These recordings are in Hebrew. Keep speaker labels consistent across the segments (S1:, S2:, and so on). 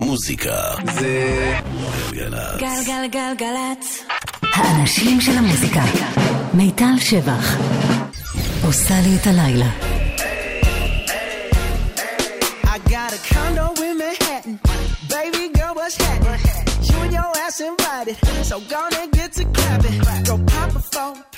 S1: מוזיקה זה גלגלצ.
S2: גלגלגלגלצ.
S3: האנשים של המוזיקה. מיטל שבח. עושה לי את הלילה.
S4: So gonna get to clapping. Go pop a plan.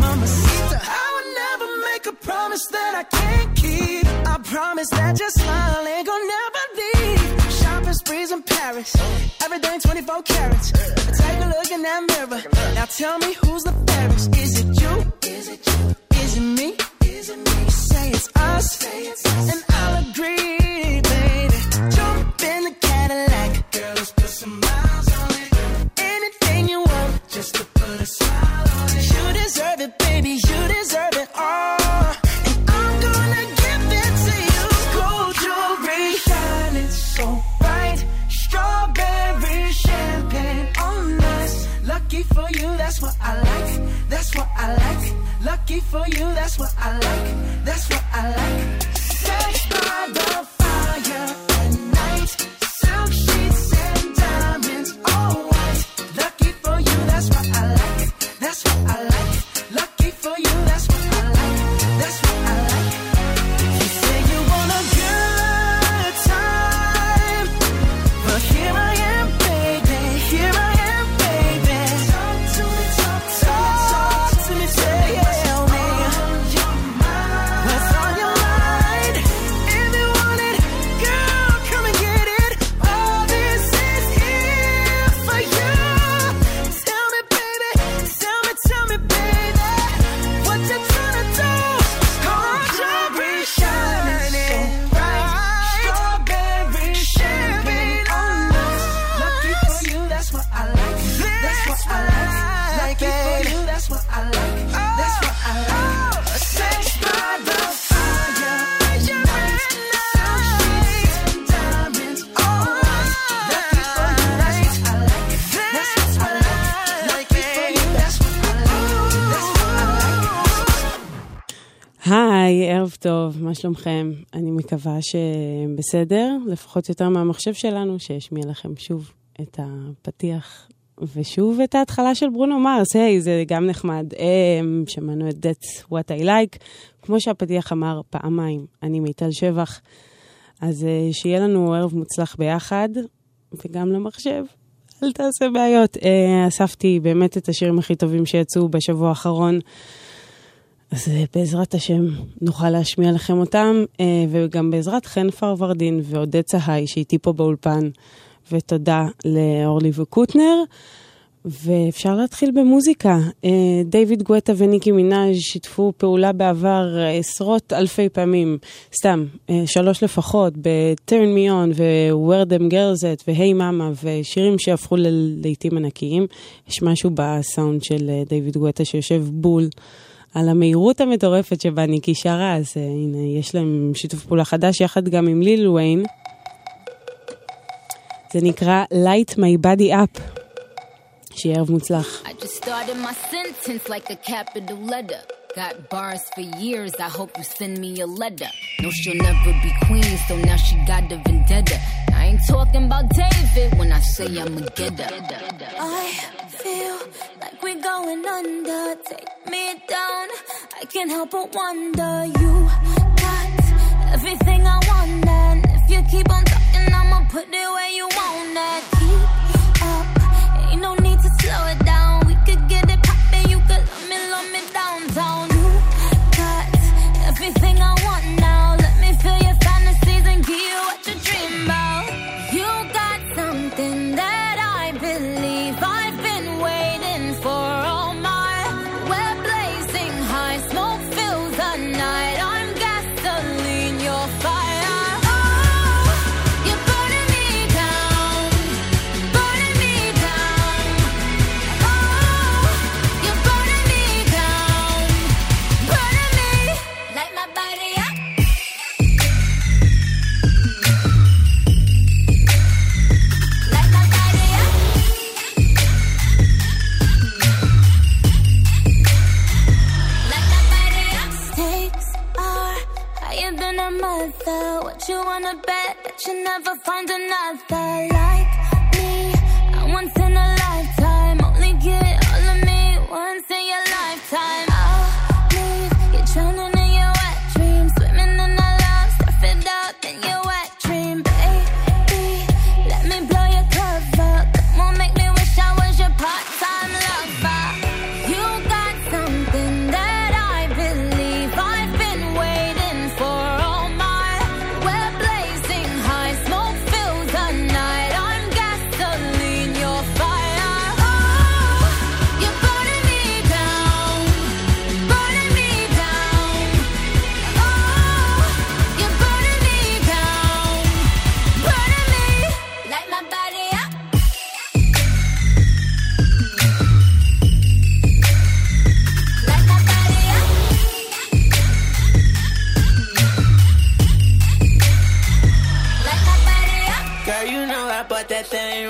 S4: promise that I can't keep. I promise that your smile ain't gonna never leave. Shopping sprees in Paris. Everything 24 carats. Take a look in that mirror. Now tell me who's the fairest. Is it you? Is it you? Is it me? Is it me? Us. Say it's us. And I'll agree, baby. Jump in the Cadillac. Girl, let's put some miles on it. Anything you want, just to put a smile on it. You deserve it, baby. You deserve it what I like. Lucky for you, that's what I like. That's what I like. Sex by the
S5: היי, ערב טוב, מה שלומכם? אני מקווה שבסדר, לפחות יותר מהמחשב שלנו, שהשמיע לכם שוב את הפתיח ושוב את ההתחלה של ברונו מרס. היי, זה גם נחמד. Um, שמענו את That's What I Like. כמו שהפתיח אמר פעמיים, אני מיטל שבח. אז uh, שיהיה לנו ערב מוצלח ביחד, וגם למחשב. אל תעשה בעיות. Uh, אספתי באמת את השירים הכי טובים שיצאו בשבוע האחרון. אז אה, בעזרת השם נוכל להשמיע לכם אותם, אה, וגם בעזרת חן פרוורדין ועודד צהי שאיתי פה באולפן, ותודה לאורלי וקוטנר. ואפשר להתחיל במוזיקה. אה, דיוויד גואטה וניקי מנאז' שיתפו פעולה בעבר עשרות אלפי פעמים, סתם, שלוש לפחות, ב-Turn Me On ו-Where Them Girls At ו-Hey Mama ושירים שהפכו ללהיטים ענקיים. יש משהו בסאונד של דיוויד גואטה שיושב בול. על המהירות המטורפת שבה ניקי שרה, אז uh, הנה, יש להם שיתוף פעולה חדש יחד גם עם ליל ויין. זה נקרא Light My Body Up. שיהיה ערב מוצלח.
S6: I just started my sentence like a capital letter. Got bars for years, I hope you send me a letter. No, she'll never be queen, so now she got the vendetta. I ain't talking about David when I say I'm a getter.
S2: I feel like we're going under. Take me down. I can't help but wonder. You got everything I want, and if you keep on talking, I'ma put it where you want it. Keep up, ain't no need to slow it What you wanna bet that you never find another like me? I once in a lifetime. Only get all of me once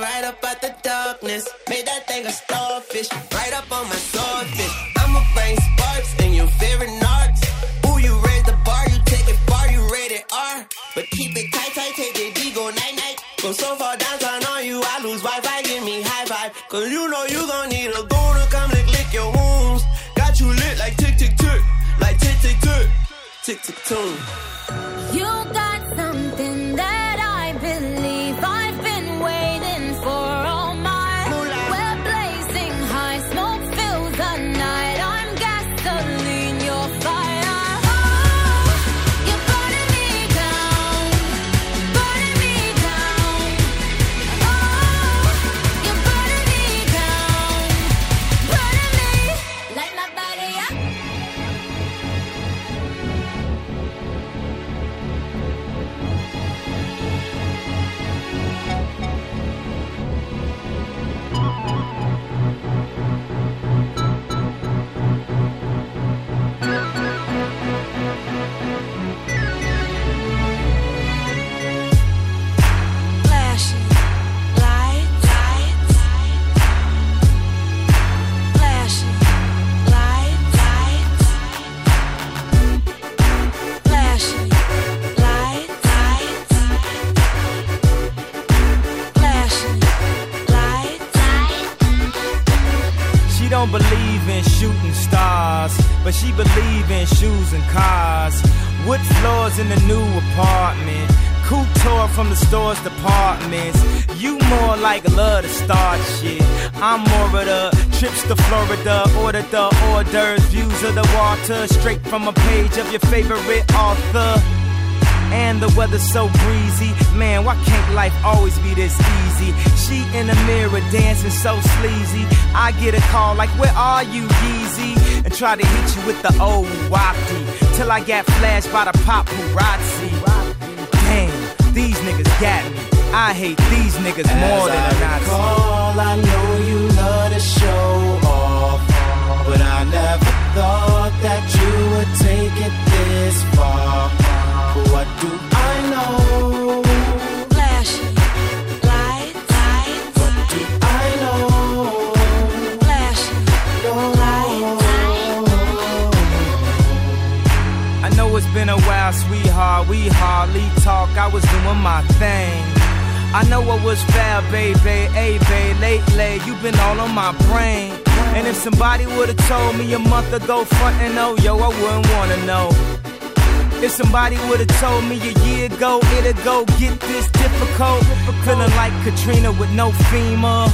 S7: right up out the darkness. Made that thing a starfish, right up on my swordfish. I'ma bring sparks in your favorite narcs. Ooh, you raise the bar, you take it far, you rated R. But keep it tight, tight, take it D, go night, night. Go so far downtown on you, I lose Wi-Fi, give me high five. Cause you know you gon' need a goon to come lick, lick your wounds. Got you lit like tick, tick, tick. Like tick, tick, tick. Tick, tick, tune.
S2: You
S8: straight from a page of your favorite author. And the weather's so breezy. Man, why can't life always be this easy? She in the mirror dancing so sleazy. I get a call like, Where are you, Yeezy? And try to hit you with the old wafty. Till I got flashed by the paparazzi. Damn, these niggas got me. I hate these niggas more than a Nazi.
S9: call, I know you love to show off, but I never thought would take it this far. What do I know?
S10: Lights, lights,
S9: What do I know?
S10: flashing
S8: I know it's been a while, sweetheart. We hardly talk. I was doing my thing. I know what was fair, baby. Hey, babe, lately you've been all on my brain. And if somebody would've told me a month ago, front and oh, yo, I wouldn't wanna know. If somebody would've told me a year ago, it'd go get this difficult. Feeling like Katrina with no FEMA.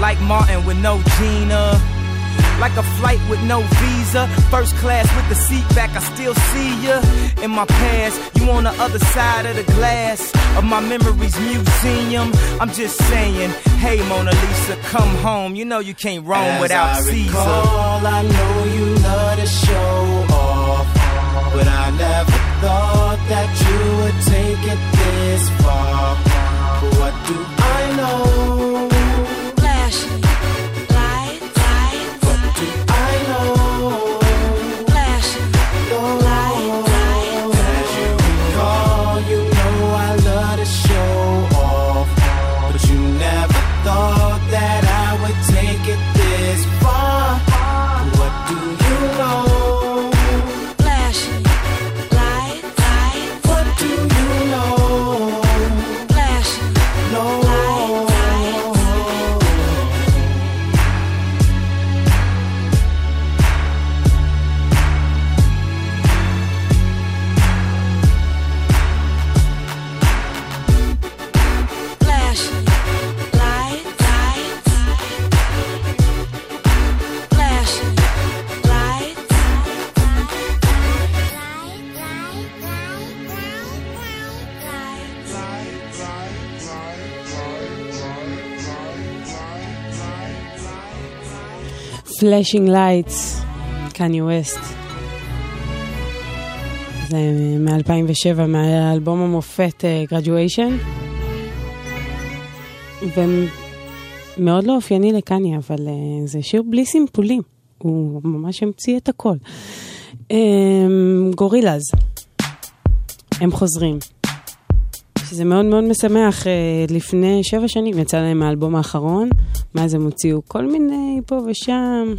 S8: Like Martin with no Gina. Like a flight with no visa. First class with the seat back, I still see ya. In my past, you on the other side of the glass of my memories museum. I'm just saying, hey Mona Lisa, come home. You know you can't roam
S7: As
S8: without
S7: I
S8: Caesar.
S7: recall, I know you
S5: Flashing Lights, קניה ווסט. זה מ-2007, מהאלבום המופת אה, Graduation. ומאוד לא אופייני לקניה, אבל אה, זה שיר בלי סימפולים. הוא ממש המציא את הכל. אמ, גורילאז, הם חוזרים. שזה מאוד מאוד משמח, אה, לפני שבע שנים יצא להם האלבום האחרון, מאז הם הוציאו כל מיני פה ושם,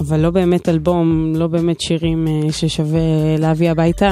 S5: אבל לא באמת אלבום, לא באמת שירים אה, ששווה להביא הביתה.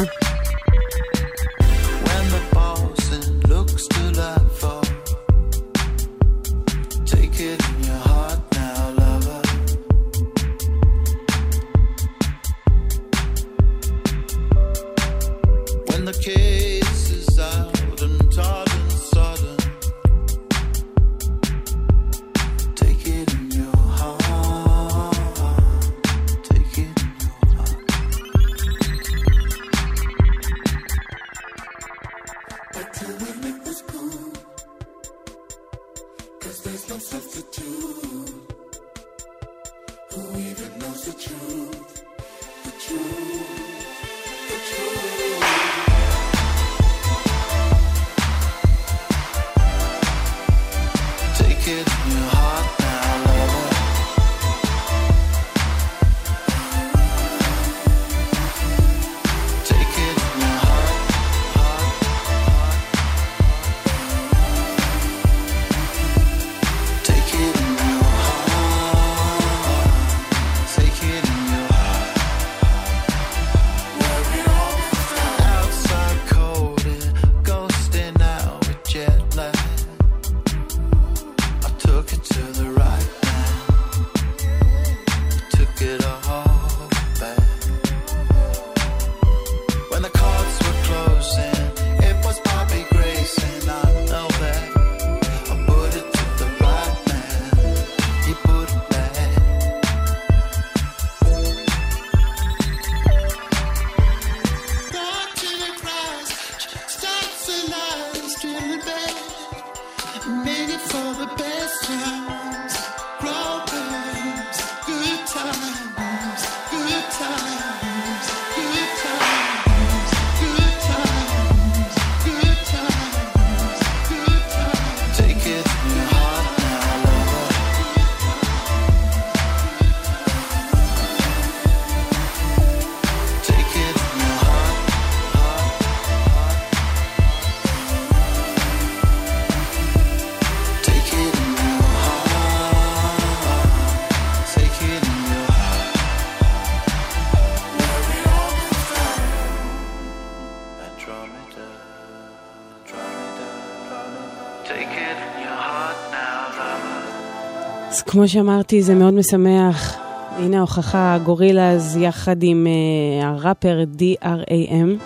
S11: כמו שאמרתי, זה מאוד משמח. הנה ההוכחה, גורילאז יחד עם uh, הראפר DRAM,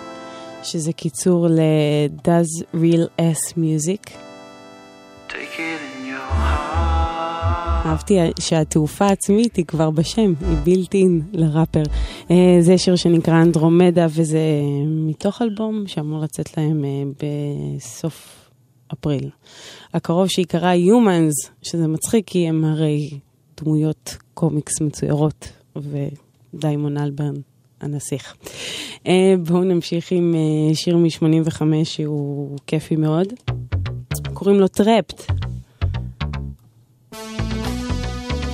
S11: שזה קיצור ל-Does Real S Music. אהבתי שהתעופה העצמית היא כבר בשם, היא בילט אין לראפר. Uh, זה שיר שנקרא אנדרומדה, וזה מתוך אלבום שאמור לצאת להם uh, בסוף אפריל. הקרוב שיקרא Humans, שזה מצחיק כי הם הרי דמויות קומיקס מצוירות, ודיימון אלברן הנסיך. אה, בואו נמשיך עם אה, שיר מ-85 שהוא כיפי מאוד. קוראים לו Trapped.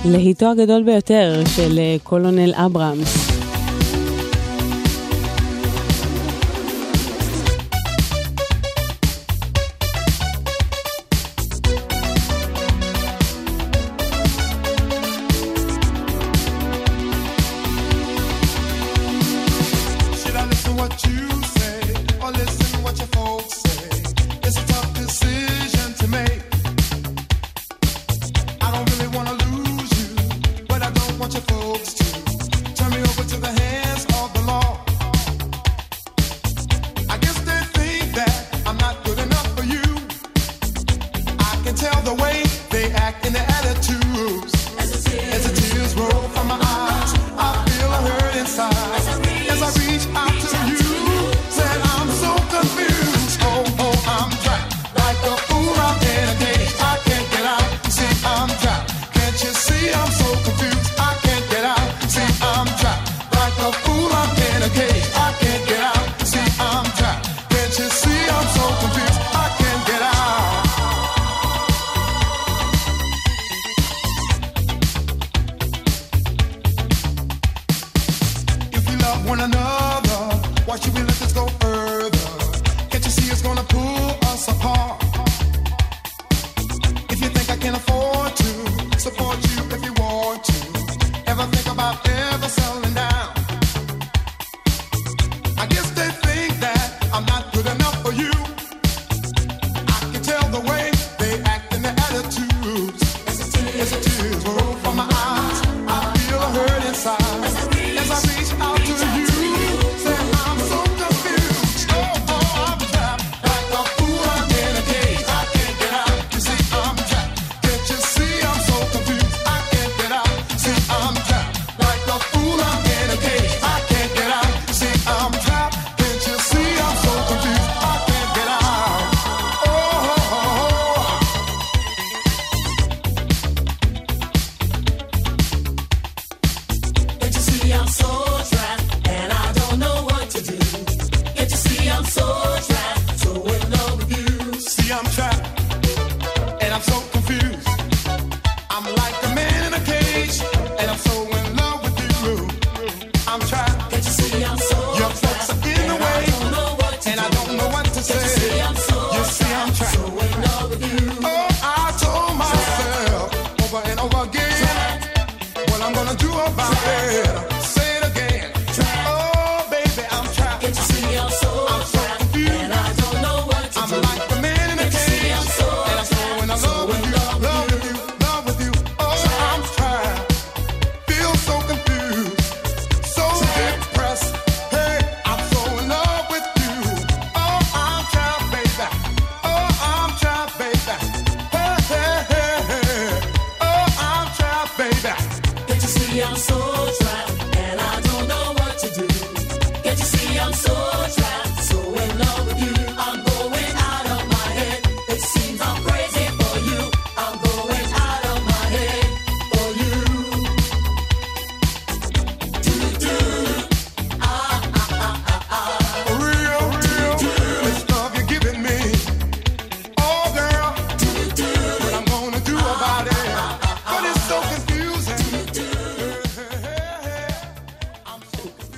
S11: להיטו הגדול ביותר של אה, קולונל אברהמס.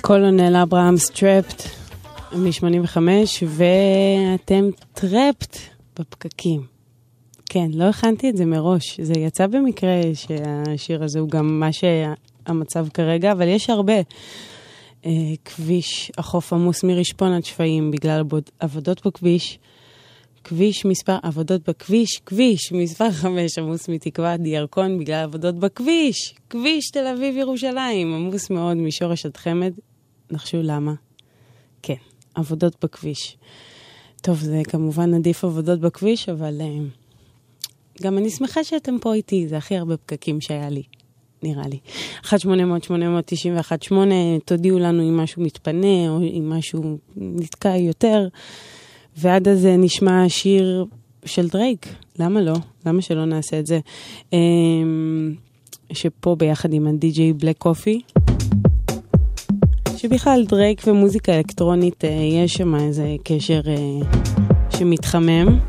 S11: קולונל אברהם סטרפט מ-85, ואתם טרפט בפקקים. כן, לא הכנתי את זה מראש. זה יצא במקרה שהשיר הזה הוא גם מה שהמצב כרגע, אבל יש הרבה. אה, כביש החוף עמוס מרשפון עד שפיים בגלל עבודות בכביש.
S2: כביש מספר, עבודות בכביש, כביש מספר 5 עמוס מתקווה עד ירקון בגלל עבודות בכביש, כביש תל אביב ירושלים, עמוס מאוד משורש עד חמד נחשו למה? כן, עבודות בכביש. טוב, זה כמובן עדיף עבודות בכביש, אבל uh, גם אני שמחה שאתם פה איתי, זה הכי הרבה פקקים שהיה לי, נראה לי. 1-800-891-8, תודיעו לנו אם משהו מתפנה או אם משהו נתקע יותר. ועד אז אה, נשמע שיר של דרייק, למה לא? למה שלא נעשה את זה? אמ, שפה ביחד עם הדי-ג'יי בלק קופי. שבכלל דרייק ומוזיקה אלקטרונית, אה, יש שם איזה קשר אה, שמתחמם.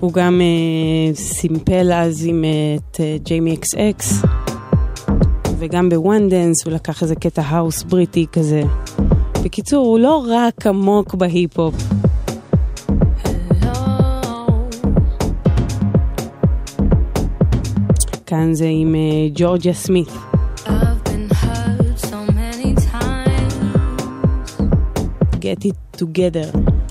S2: הוא גם אה, סימפל אז עם את ג'יימי אקס אקס, וגם ב One Dance הוא לקח איזה קטע האוס בריטי כזה. בקיצור, הוא לא רק עמוק בהיפ-הופ. כאן זה עם ג'ורג'יה סמית. Get it together.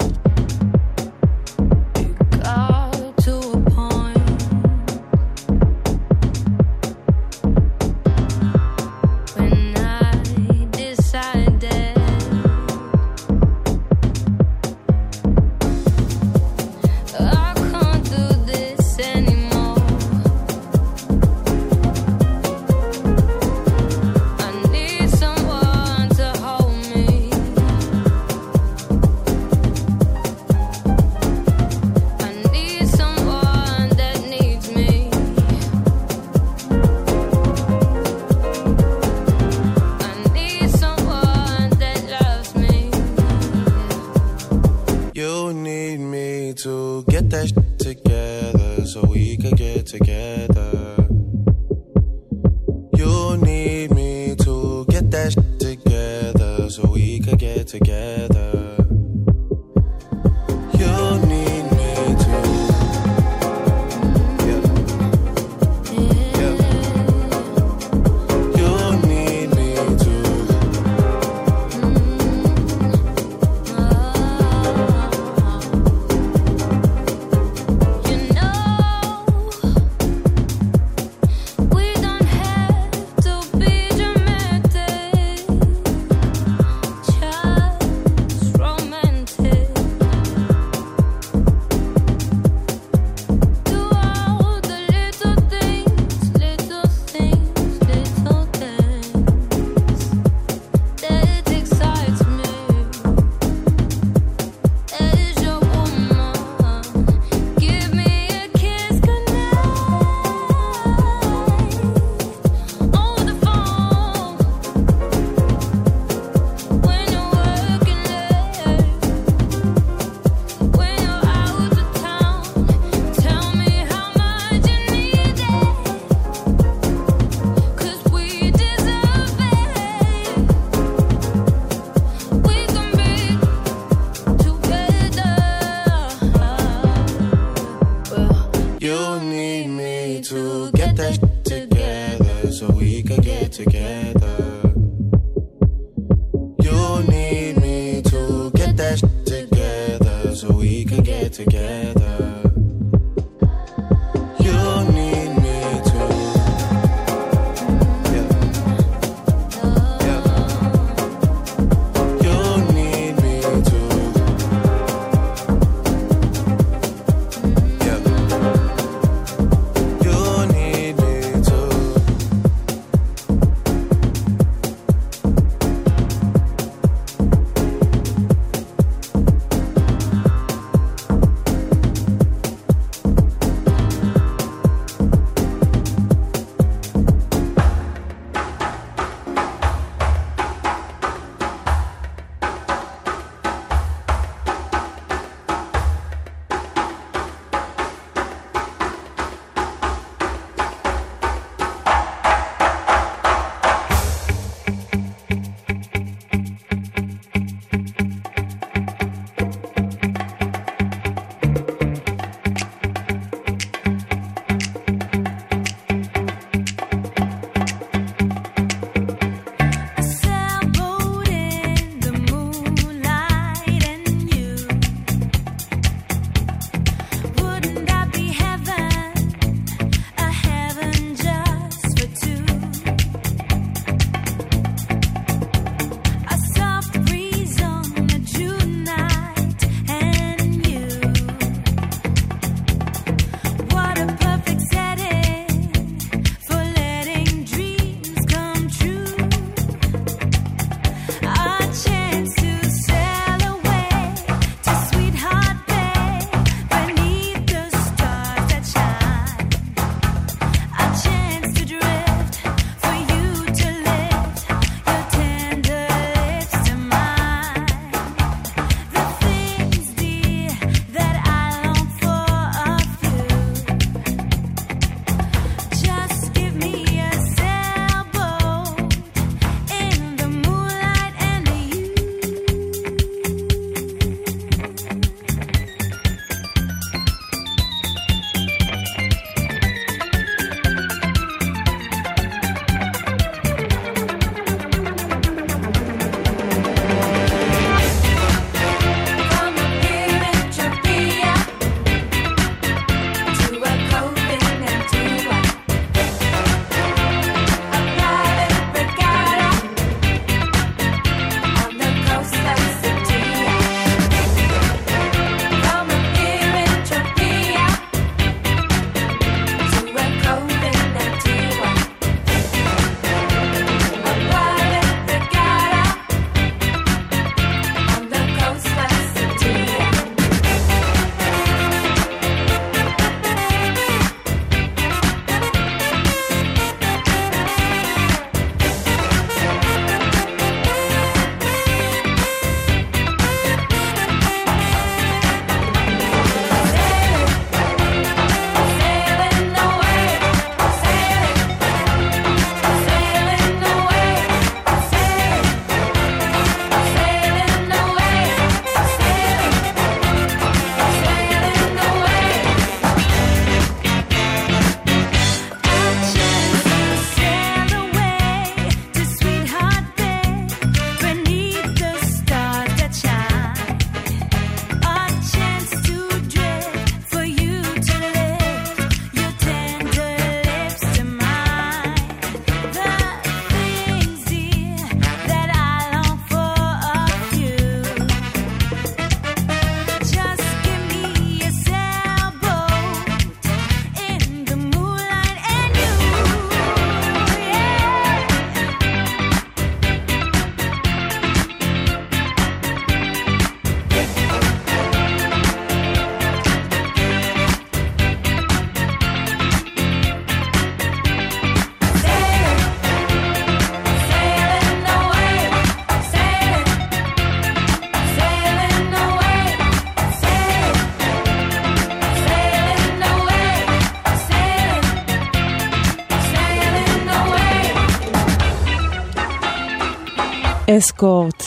S5: אסקורט.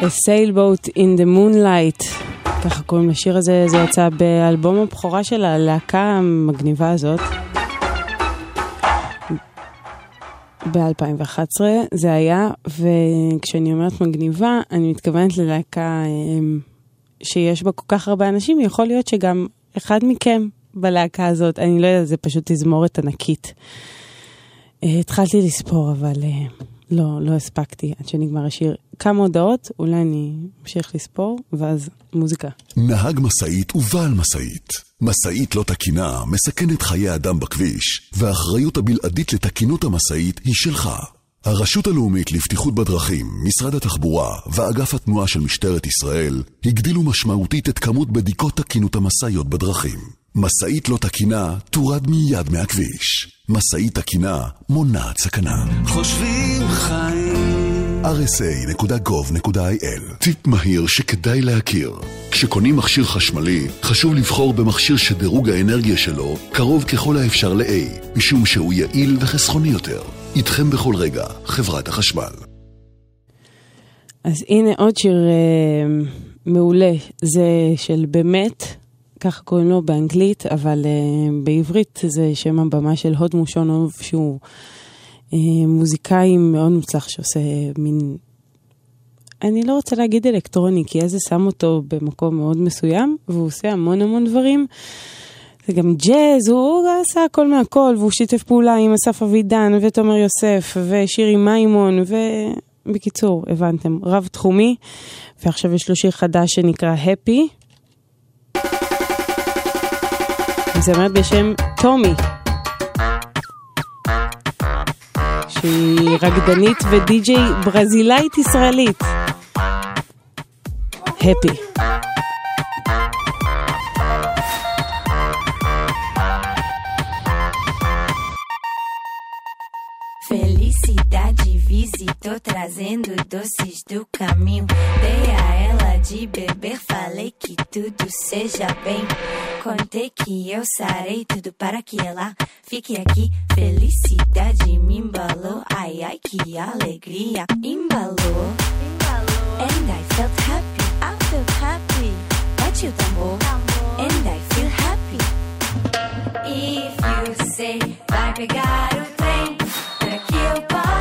S5: A sailboat in the moonlight. ככה קוראים לשיר הזה, זה יצא באלבום הבכורה של הלהקה המגניבה הזאת. ב-2011 זה היה, וכשאני אומרת מגניבה, אני מתכוונת ללהקה אמ, שיש בה כל כך הרבה אנשים, יכול להיות שגם אחד מכם בלהקה הזאת, אני לא יודעת, זה פשוט תזמורת ענקית. אה, התחלתי לספור, אבל אה, לא, לא הספקתי עד שנגמר השיר. כמה הודעות, אולי אני אמשיך לספור, ואז מוזיקה.
S1: נהג משאית ובעל משאית. משאית לא תקינה מסכנת חיי אדם בכביש, והאחריות הבלעדית לתקינות המשאית היא שלך. הרשות הלאומית לבטיחות בדרכים, משרד התחבורה ואגף התנועה של משטרת ישראל הגדילו משמעותית את כמות בדיקות תקינות המשאיות בדרכים. משאית לא תקינה תורד מיד מהכביש. משאית תקינה מונעת סכנה.
S12: חושבים חיים
S1: rsa.gov.il טיפ מהיר שכדאי להכיר כשקונים מכשיר חשמלי, חשוב לבחור במכשיר שדירוג האנרגיה שלו קרוב ככל האפשר ל-A, משום שהוא יעיל וחסכוני יותר. איתכם בכל רגע, חברת החשמל.
S5: אז הנה עוד שיר אה, מעולה, זה של באמת, ככה קוראים לו באנגלית, אבל אה, בעברית זה שם הבמה של הוד מושונוב, שהוא אה, מוזיקאי מאוד מוצלח שעושה מין, אני לא רוצה להגיד אלקטרוני, כי איזה שם אותו במקום מאוד מסוים, והוא עושה המון המון דברים. זה גם ג'אז, הוא עשה הכל מהכל, והוא שיתף פעולה עם אסף אבידן ותומר יוסף ושירי מימון, ובקיצור, הבנתם, רב תחומי, ועכשיו יש לו שיר חדש שנקרא Happy. זמרת בשם טומי, שהיא רקדנית ודי-ג'יי ברזילאית ישראלית.
S13: Visitou trazendo doces do caminho. Dei a ela de beber, falei que tudo seja bem. Contei que eu sarei tudo para que ela fique aqui. Felicidade me embalou, ai ai que alegria. Embalou, and I felt happy. I felt happy. Bate o tambor, and I feel happy. If you say vai pegar o trem que eu possa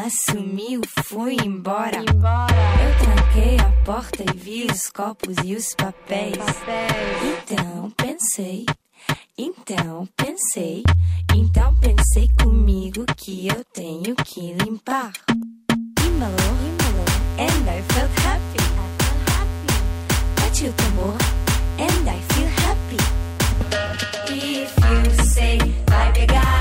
S13: ela sumiu, fui embora. Eu tranquei a porta e vi os copos e os papéis. Então pensei, então pensei, então pensei comigo que eu tenho que limpar. Embalou, embalou, and I felt happy. Bate o tambor, and I feel happy. If you say vai pegar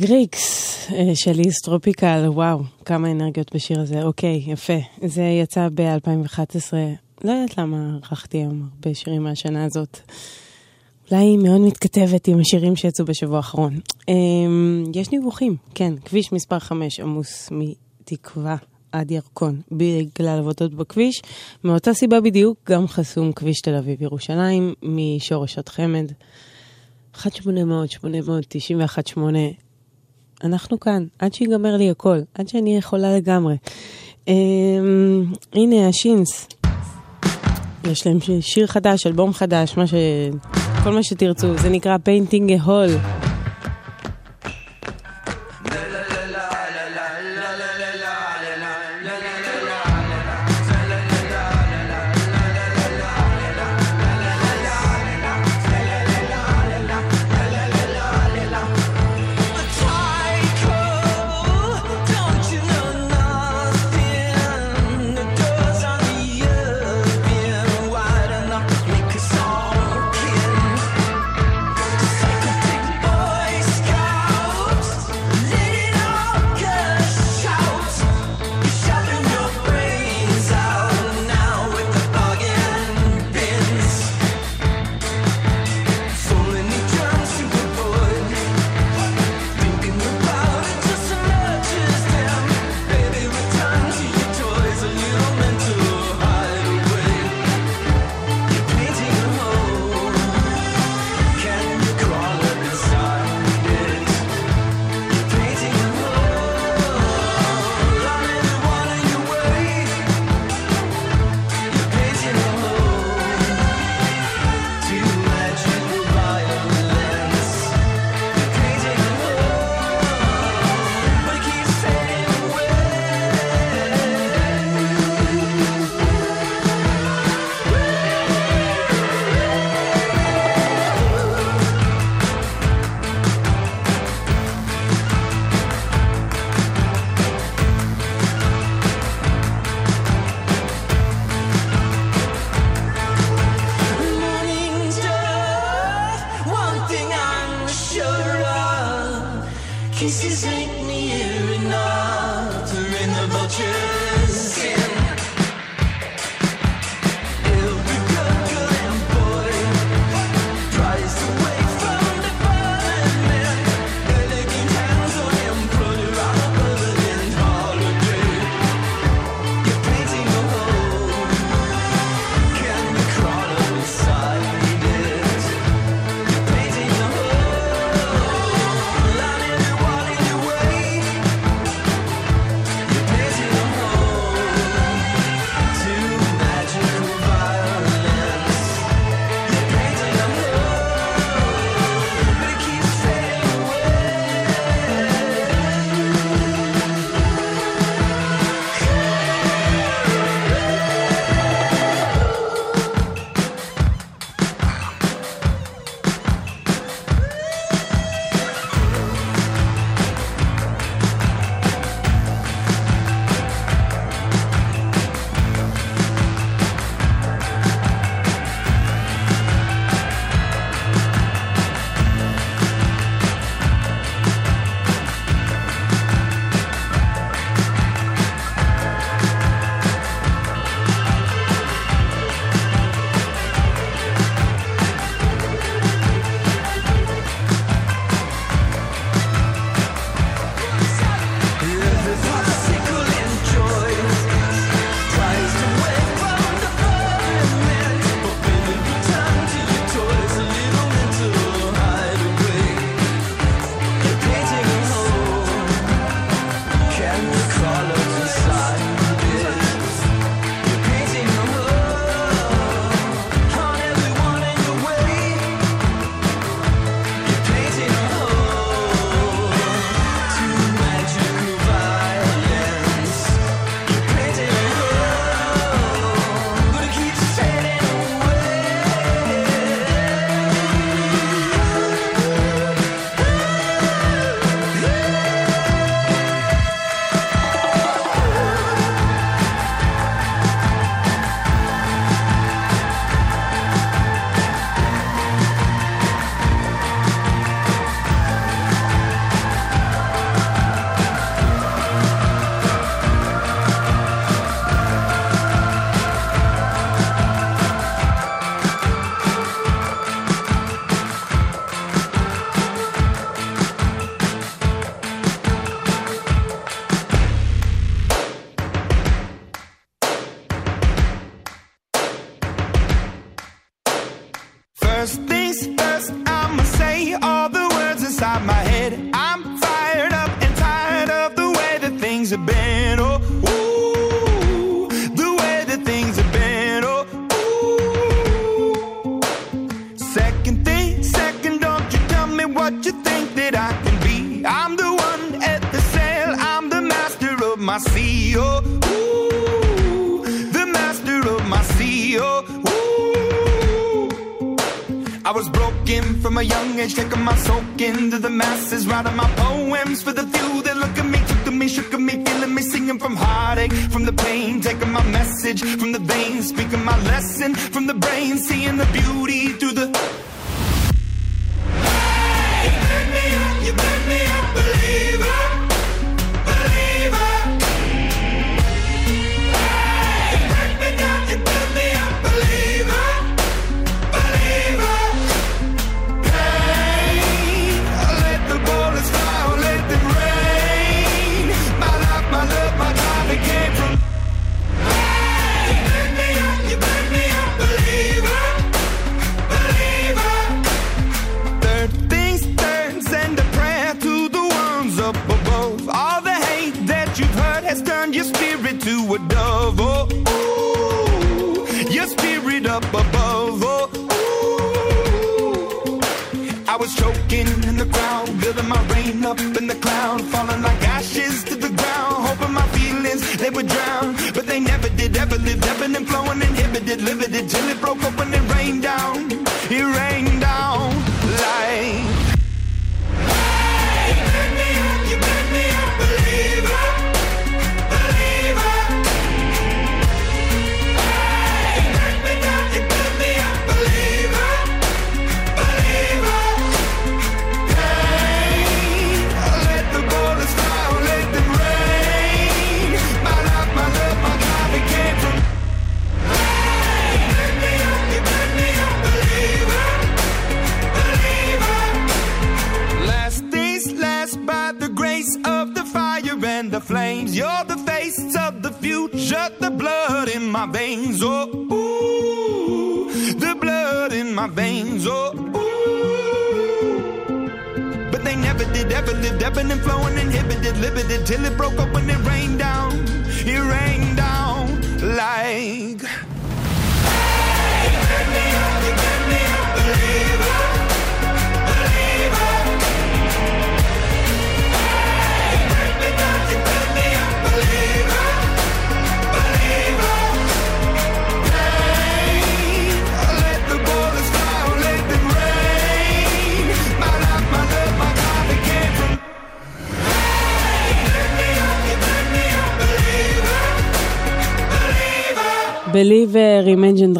S5: Greeks אה, של איסט טרופיקל, וואו, כמה אנרגיות בשיר הזה. אוקיי, יפה. זה יצא ב-2011. לא יודעת למה ערכתי היום הרבה שירים מהשנה הזאת. אולי היא מאוד מתכתבת עם השירים שיצאו בשבוע האחרון. אמ, יש דיווחים, כן, כביש מספר 5 עמוס מתקווה עד ירקון בגלל עבודות בכביש. מאותה סיבה בדיוק גם חסום כביש תל אביב-ירושלים משורש עד חמד. 1-800-891-8 אנחנו כאן, עד שיגמר לי הכל, עד שאני יכולה לגמרי. אמ, הנה השינס, יש להם שיר חדש, אלבום חדש, מה ש... כל מה שתרצו, זה נקרא Painting a Hall.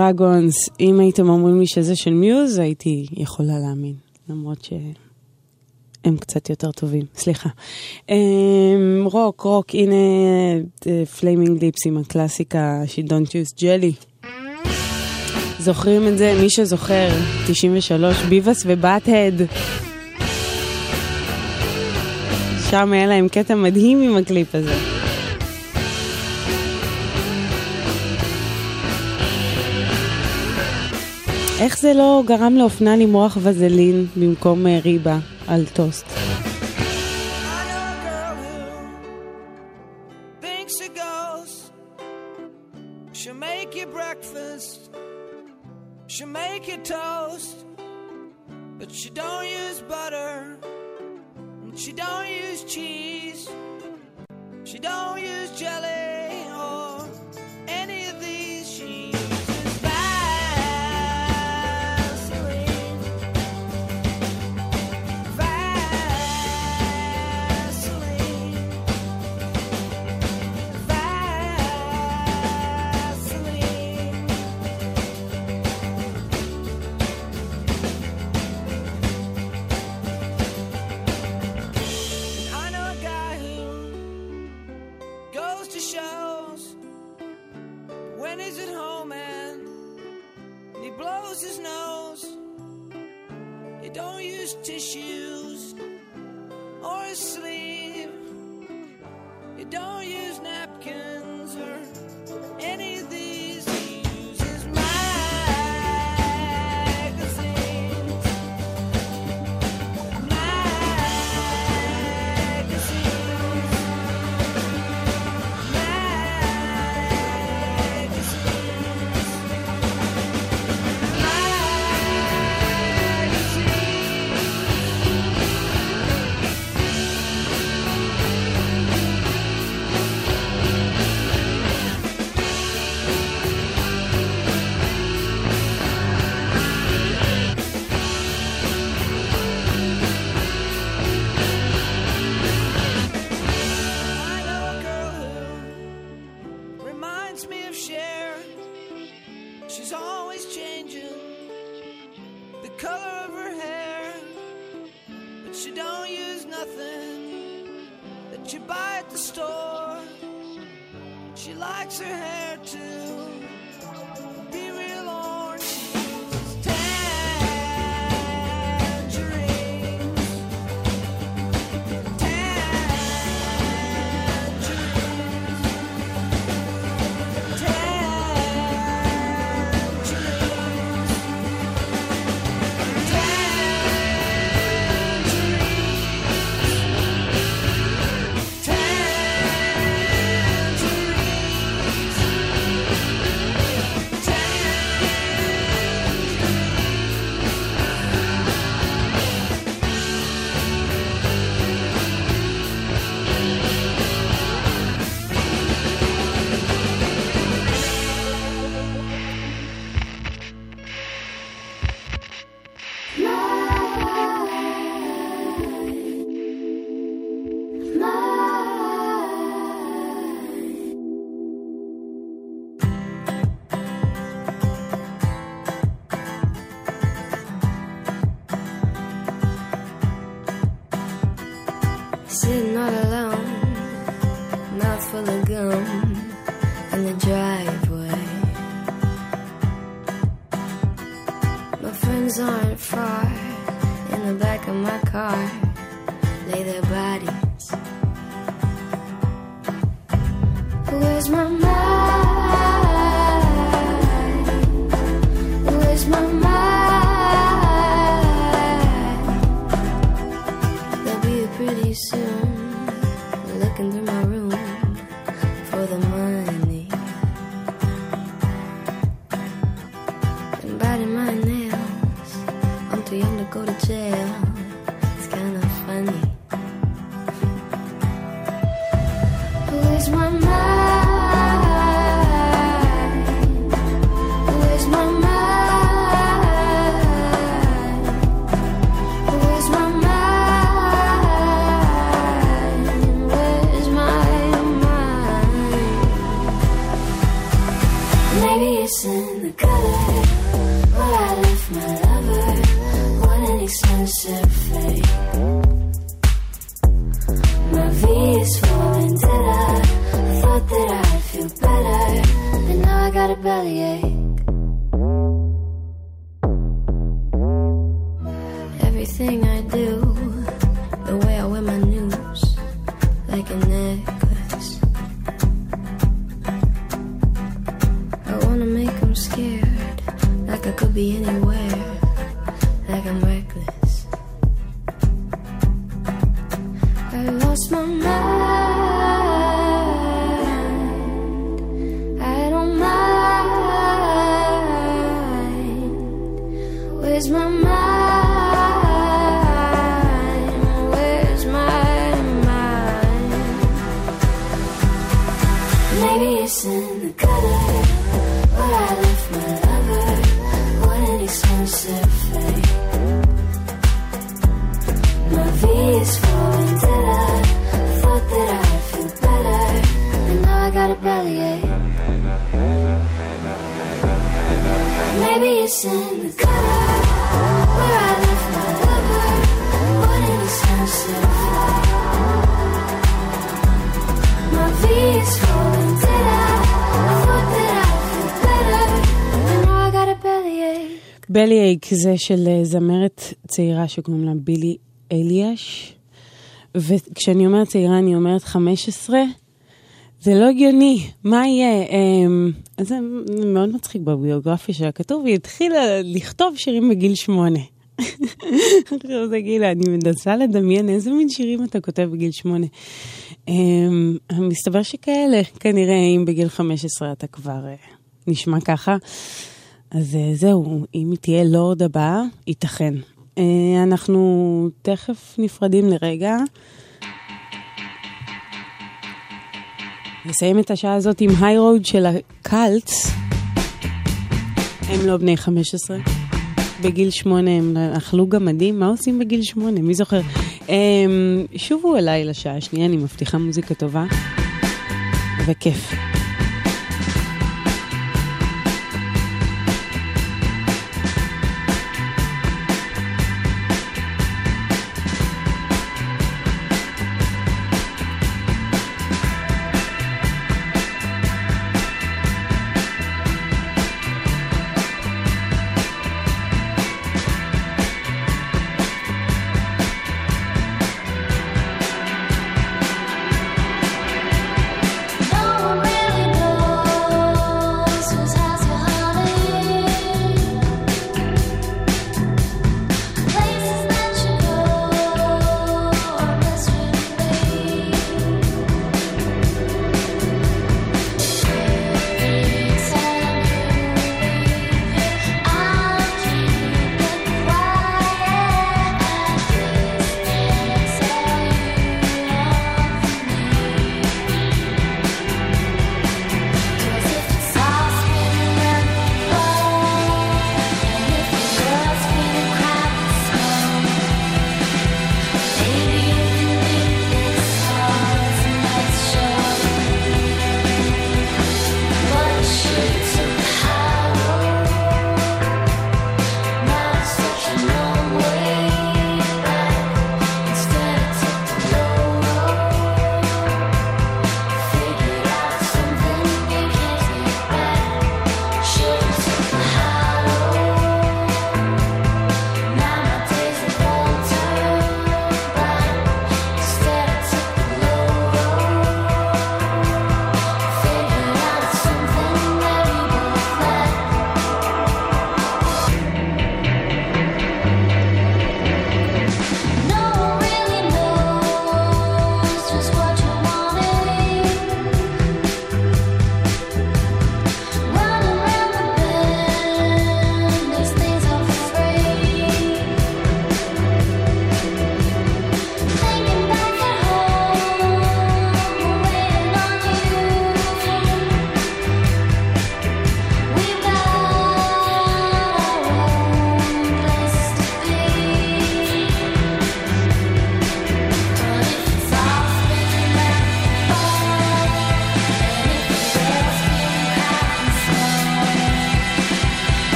S5: דרגונס, אם הייתם אומרים לי שזה של מיוז, הייתי יכולה להאמין, למרות שהם קצת יותר טובים, סליחה. אמ, רוק, רוק, הנה אה, פליימינג ליפס עם הקלאסיקה She Don't use jelly. זוכרים את זה? מי שזוכר, 93, ביוויס ובאטהד. שם היה להם קטע מדהים עם הקליפ הזה. איך זה לא גרם לאופנה למרוח וזלין במקום אה, ריבה על טוסט?
S14: She don't use jelly.
S5: בלי אייק זה של אה, זמרת צעירה שקוראים לה בילי אליאש. וכשאני אומרת צעירה אני אומרת 15. זה לא הגיוני, מה יהיה? אמ, אז זה מאוד מצחיק בביוגרפיה שלה כתוב, היא התחילה לכתוב שירים בגיל שמונה. עכשיו זה גיל, אני מנסה לדמיין איזה מין שירים אתה כותב בגיל שמונה. אמ, מסתבר שכאלה, כנראה אם בגיל 15 אתה כבר אה, נשמע ככה. אז אה, זהו, אם היא תהיה לורד הבאה, ייתכן. אה, אנחנו תכף נפרדים לרגע. נסיים את השעה הזאת עם היי רוד של הקאלטס. הם לא בני 15. בגיל שמונה הם אכלו גמדים, מה עושים בגיל שמונה? מי זוכר? הם, שובו אליי לשעה השנייה, אני מבטיחה מוזיקה טובה וכיף.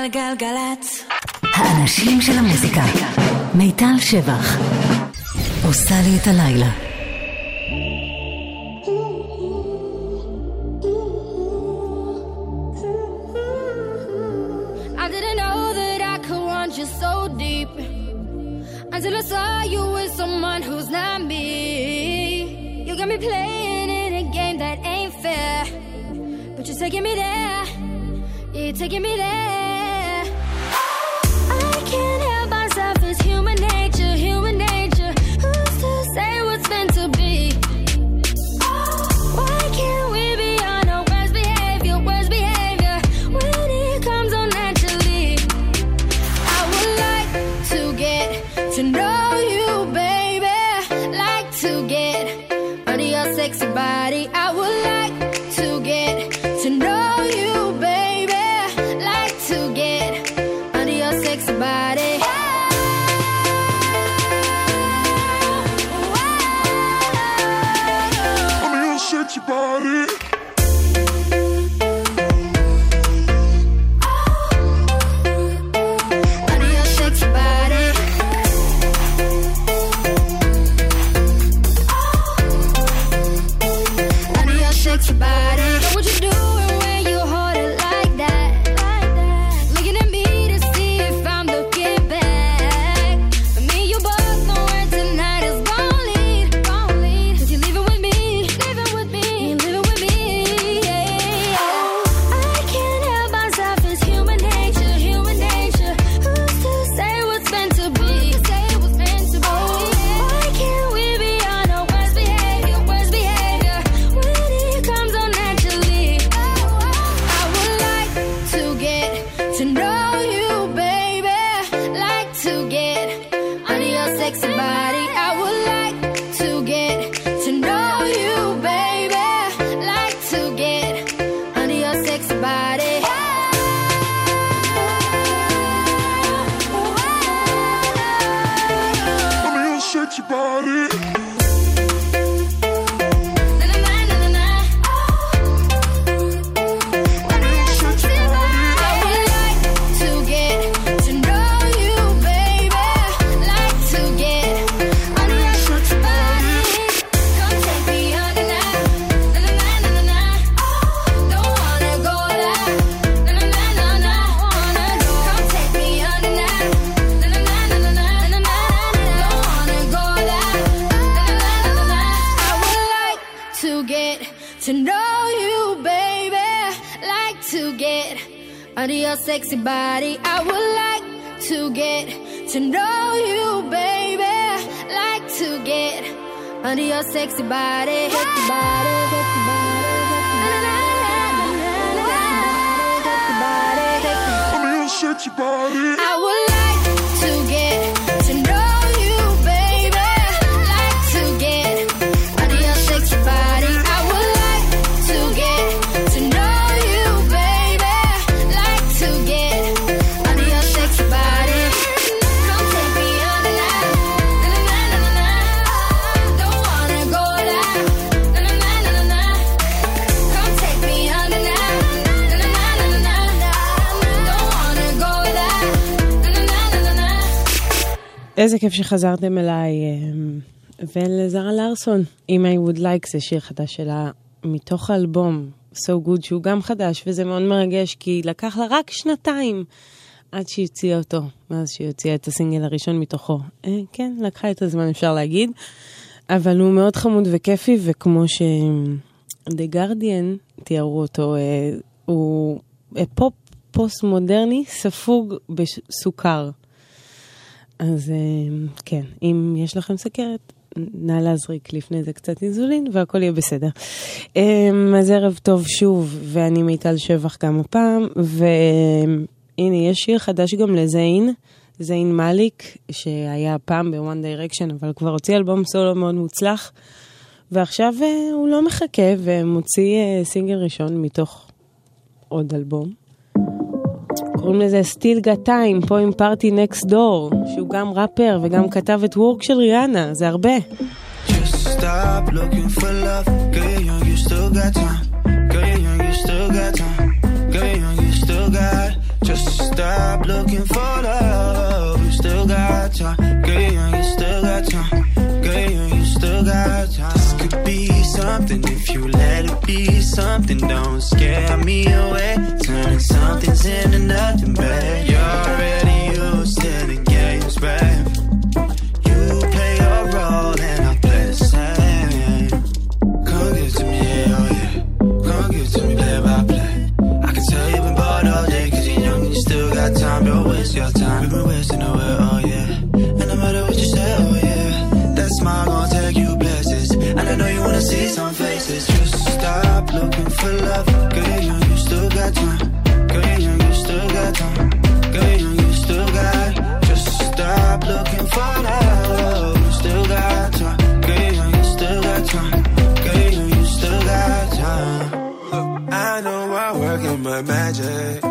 S15: גלגלצ.
S3: גלגלגלגלצ. האנשים של המוזיקה. מיטל שבח. עושה לי את הלילה.
S2: I didn't know that I could want you so deep until I saw you with someone who's not me. You got me playing in a game that ain't fair, but you're taking me there. You're taking me there. I can't
S5: איזה כיף שחזרתם אליי. אמ, ולזרה לארסון, אם I would like, זה שיר חדש שלה מתוך האלבום So Good, שהוא גם חדש, וזה מאוד מרגש, כי לקח לה רק שנתיים עד שהיא הוציאה אותו, מאז שהיא הוציאה את הסינגל הראשון מתוכו. אה, כן, לקחה את הזמן, אפשר להגיד. אבל הוא מאוד חמוד וכיפי, וכמו ש... The Guardian תיארו אותו, אה, הוא אה, פופ פוסט-מודרני ספוג בסוכר. אז אה, כן, אם יש לכם סכרת, נא להזריק לפני זה קצת אינסולין והכל יהיה בסדר. אה, אז ערב טוב שוב, ואני מיטל שבח גם הפעם, והנה, יש שיר חדש גם לזיין, זיין מאליק, שהיה פעם בוואן דיירקשן, אבל כבר הוציא אלבום סולו מאוד מוצלח, ועכשיו אה, הוא לא מחכה ומוציא סינגל ראשון מתוך עוד אלבום. קוראים לזה Still Got Time, פה עם Party Next Door, שהוא גם ראפר וגם כתב את וורק של ריאנה, זה הרבה.
S16: stop looking for love. Girl, you young, you still got time. Girl, you young, you still got time. Girl, you young, you still got.
S7: Just stop looking for love. You still got time. Girl, you young, you still got time. Yeah, you still got time. This could be something if you let it be something. Don't scare me away. Turning something's into nothing, babe. You're already used to the games, babe. You play your role and I play the same. Come give to me, yeah, oh yeah. Come give to me, play by play. I can tell you've been bored all day, cause you're young and you still got time. Don't waste your time. We've been wasting away,
S17: my magic.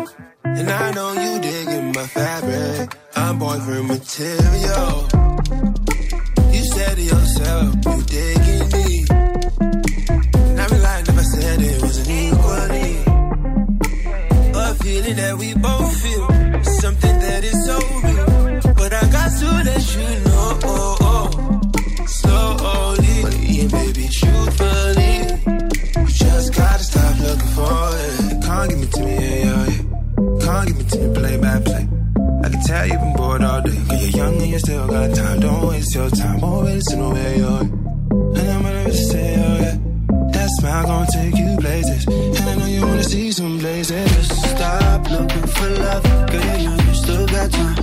S17: And I know you digging my fabric. I'm boyfriend material. You said to yourself, you digging me. And I'd be if I said it wasn't equally. A feeling that we both feel. Something that is so real. But I got to let you know. Slowly. Baby, truthfully. To me, yeah, yeah, yeah. Can't give it to me, play by play. I can tell you've been bored all day. Cause you're young and you still got time. Don't waste your time. Always in the way, yeah. And I'm gonna say, oh yeah. That smile gonna take you places. And I know you wanna see some places.
S7: Just stop looking for love. Girl, you're young, you still got time.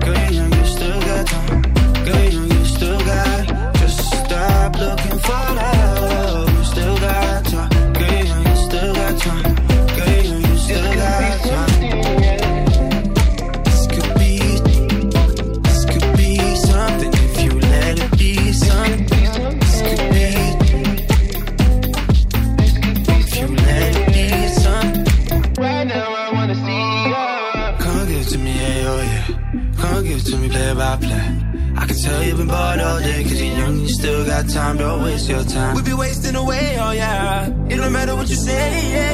S7: Girl, you're young, you still got time. Girl, you're young, you still got. Just stop looking for love. You still got time. Play. I can tell you've been bored all day, cause you're young, you still got time, don't waste your time.
S17: We be wasting away, oh yeah. It don't matter what you say, yeah.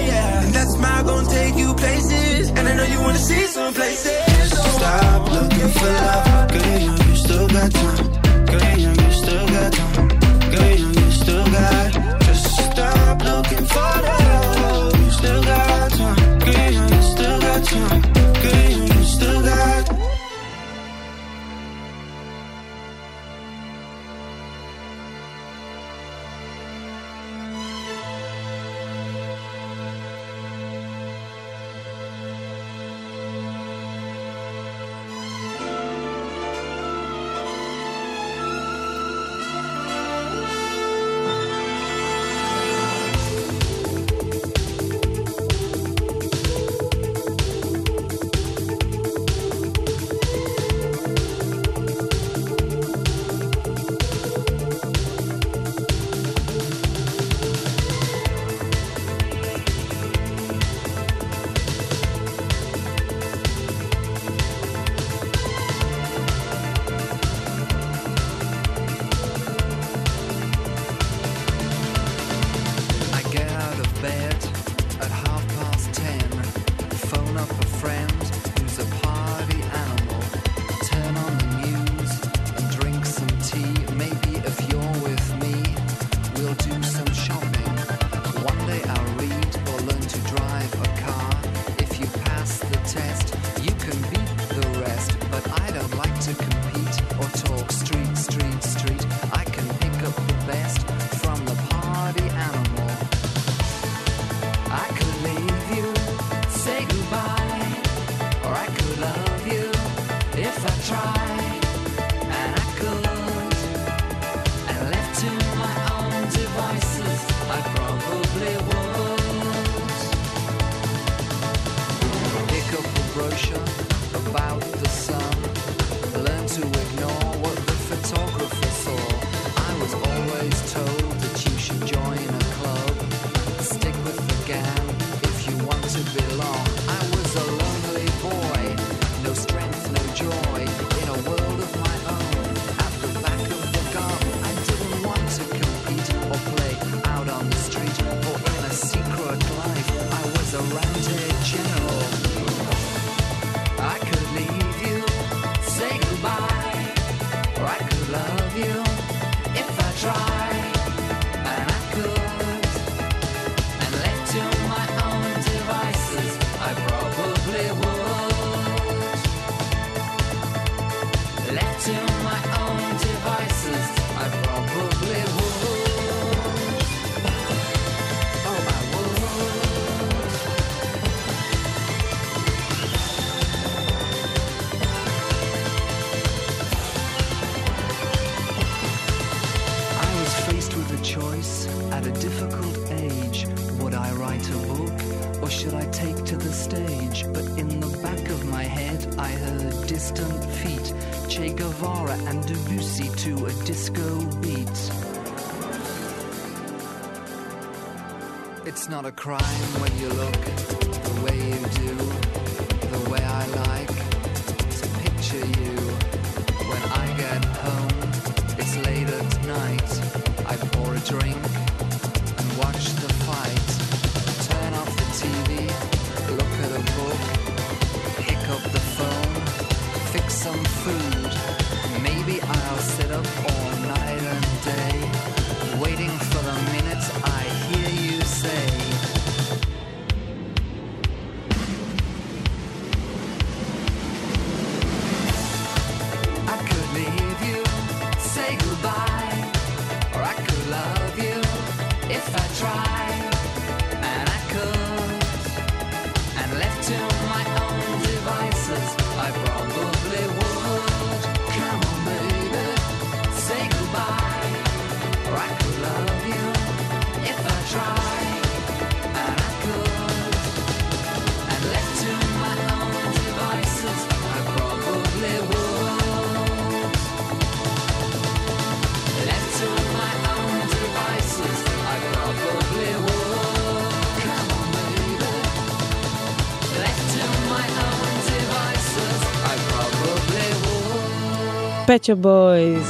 S18: Pet Shop Boys,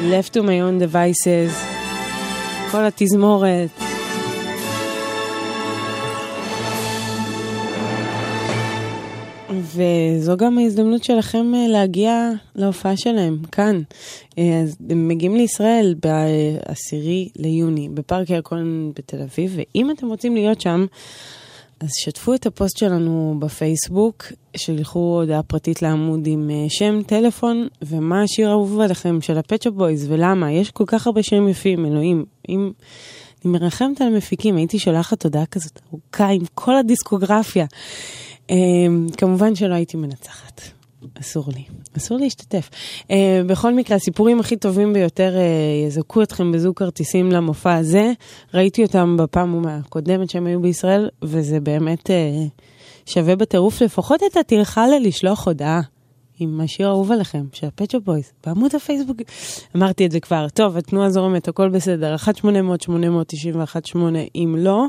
S18: Left to my own devices,
S5: כל התזמורת. וזו גם ההזדמנות שלכם אה, להגיע להופעה שלהם, כאן. אה, אז הם מגיעים לישראל ב-10 ליוני, בפארק ירקון בתל אביב, ואם אתם רוצים להיות שם, אז שתפו את הפוסט שלנו בפייסבוק, שלחו הודעה פרטית לעמוד עם אה, שם, טלפון, ומה השיר האהוב עליכם של הפצ'ו בויז, ולמה. יש כל כך הרבה שירים יפים, אלוהים. אם... אני מרחמת על המפיקים, הייתי שולחת הודעה כזאת ארוכה עם כל הדיסקוגרפיה. Um, כמובן שלא הייתי מנצחת. אסור לי, אסור להשתתף. Uh, בכל מקרה, הסיפורים הכי טובים ביותר uh, יזכו אתכם בזוג כרטיסים למופע הזה. ראיתי אותם בפעם הקודמת שהם היו בישראל, וזה באמת uh, שווה בטירוף לפחות את הטרחה ללשלוח הודעה. עם השיר האהוב עליכם, של ה Pet Shop Boys, בעמוד הפייסבוק. אמרתי את זה כבר. טוב, התנועה זורמת, הכל בסדר. 1-800-891-8 אם לא.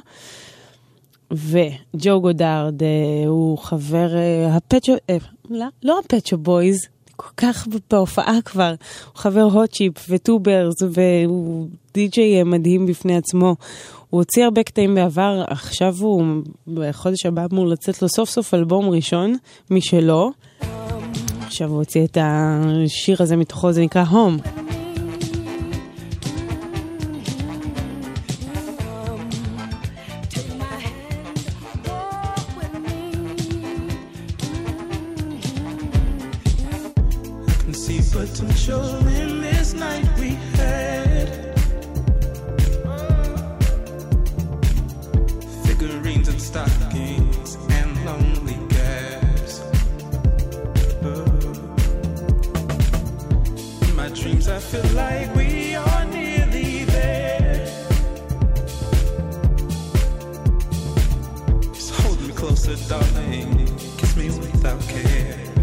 S5: וג'ו גודארד אה, הוא חבר אה, הפצ'ו, אה, לא, לא הפצ'ו בויז, כל כך בהופעה כבר, הוא חבר Hot Chip ו Two Bears והוא די.ג'יי מדהים בפני עצמו. הוא הוציא הרבה קטעים בעבר, עכשיו הוא, בחודש הבא אמור לצאת לו סוף סוף אלבום ראשון משלו. עכשיו הוא הוציא את השיר הזה מתוכו, זה נקרא הום.
S19: In this night we had. Figurines and stockings and lonely gaps. In my dreams, I feel like we are nearly there. Just hold me closer, darling. Kiss me without care.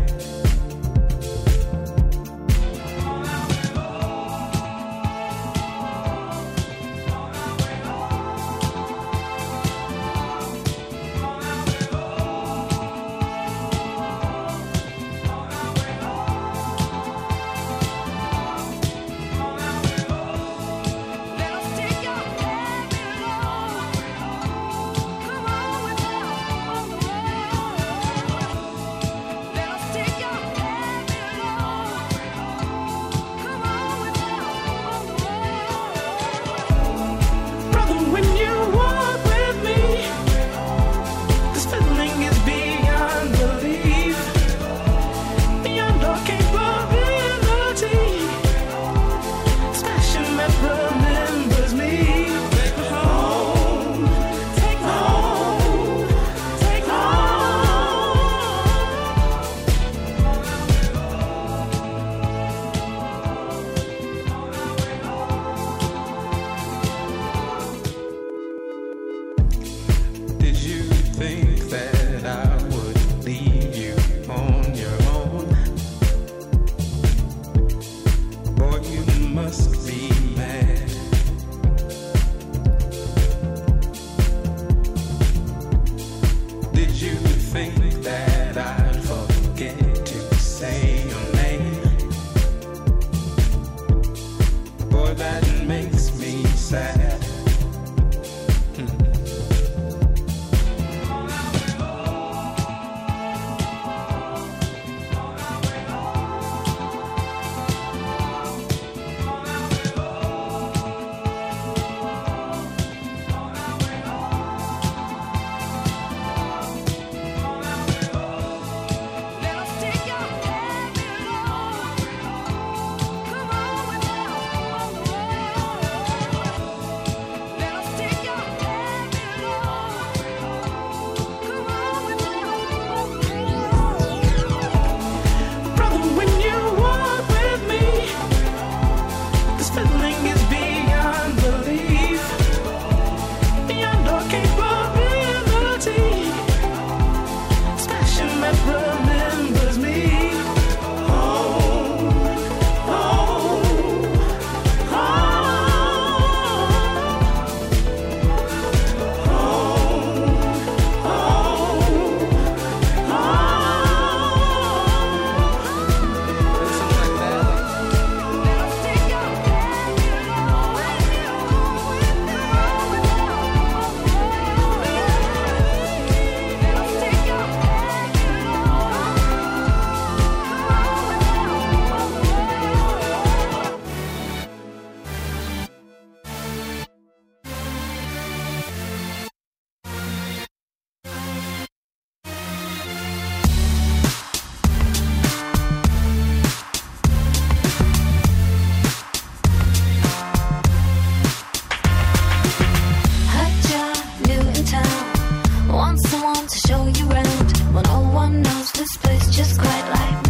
S19: knows this place just quite like me.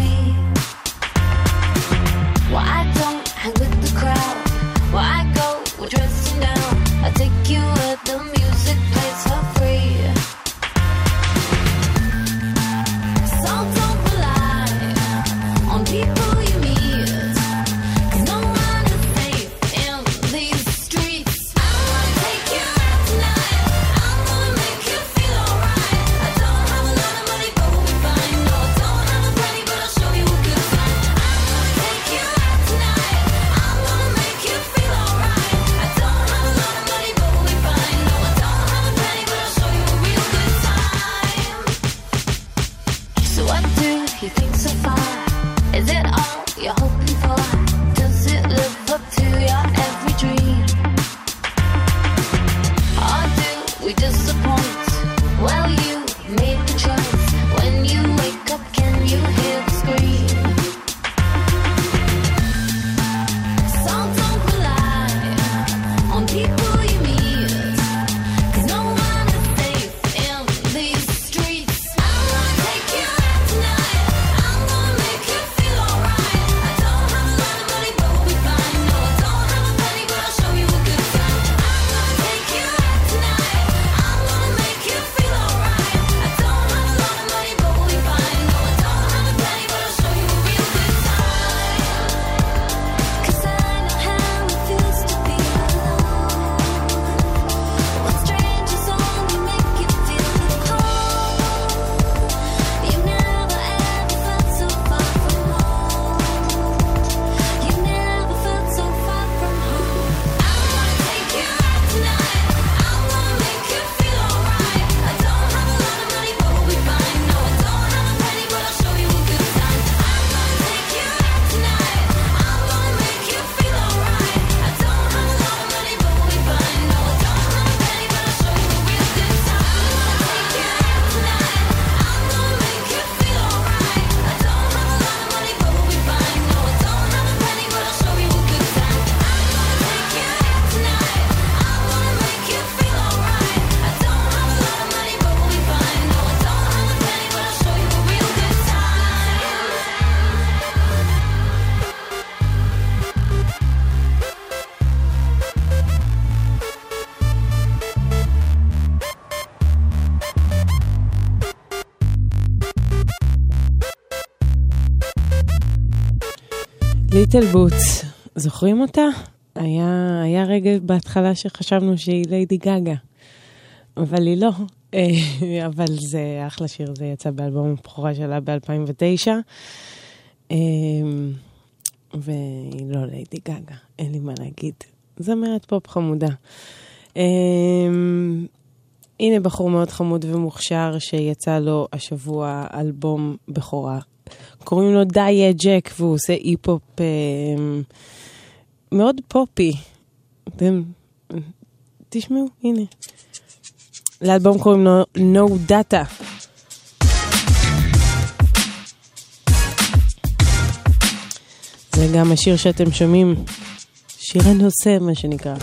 S5: ליטל בוטס, זוכרים אותה? היה, היה רגע בהתחלה שחשבנו שהיא ליידי גאגה, אבל היא לא. אה, אבל זה אחלה שיר, זה יצא באלבום הבכורה שלה ב-2009. אה, והיא לא ליידי גאגה, אין לי מה להגיד. זמרת פופ חמודה. אה, הנה בחור מאוד חמוד ומוכשר שיצא לו השבוע אלבום בכורה קוראים לו דייה אה, ג'ק, והוא עושה אי-פופ אה, מאוד פופי. אתם, תשמעו, הנה. לאלבום קוראים לו No Data. זה גם השיר שאתם שומעים, שיר הנושא, מה שנקרא.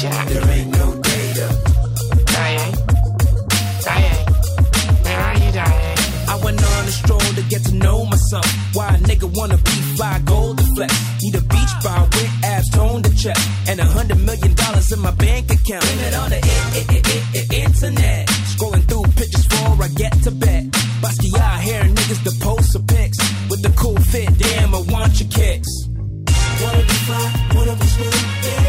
S20: There ain't no data.
S21: I went on a stroll to get to know myself. Why a nigga wanna be fly, gold to flex? Need a beach bar with abs, to check. And a hundred million dollars in my bank account. Blame on the internet. Scrolling through pictures before I get to bed. Basquiat, hair niggas the post of pics. With the cool fit, damn, I want your kicks. Wanna be fly, wanna be smooth, yeah.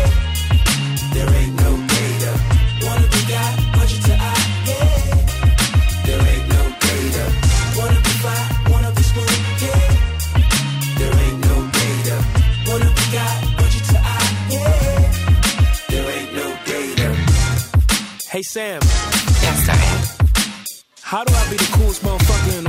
S21: Hey Sam.
S20: Yes, sir.
S21: How do I be the coolest motherfucker in the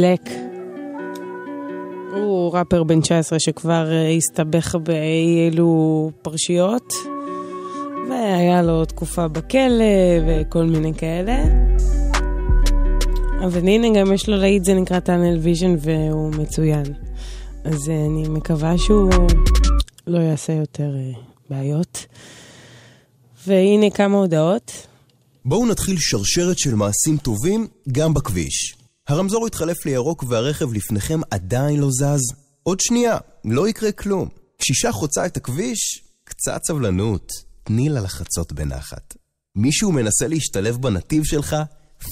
S5: בלק. הוא ראפר בן 19 שכבר אה, הסתבך באי אלו פרשיות, והיה לו תקופה בכלא וכל מיני כאלה. אבל הנה גם יש לו להיט, זה נקרא Tunnel Vision והוא מצוין. אז אה, אני מקווה שהוא לא יעשה יותר אה, בעיות. והנה כמה הודעות.
S22: בואו נתחיל שרשרת של מעשים טובים גם בכביש. הרמזור התחלף לירוק והרכב לפניכם עדיין לא זז. עוד שנייה, לא יקרה כלום. קשישה חוצה את הכביש? קצת סבלנות, תני לה לחצות בנחת. מישהו מנסה להשתלב בנתיב שלך?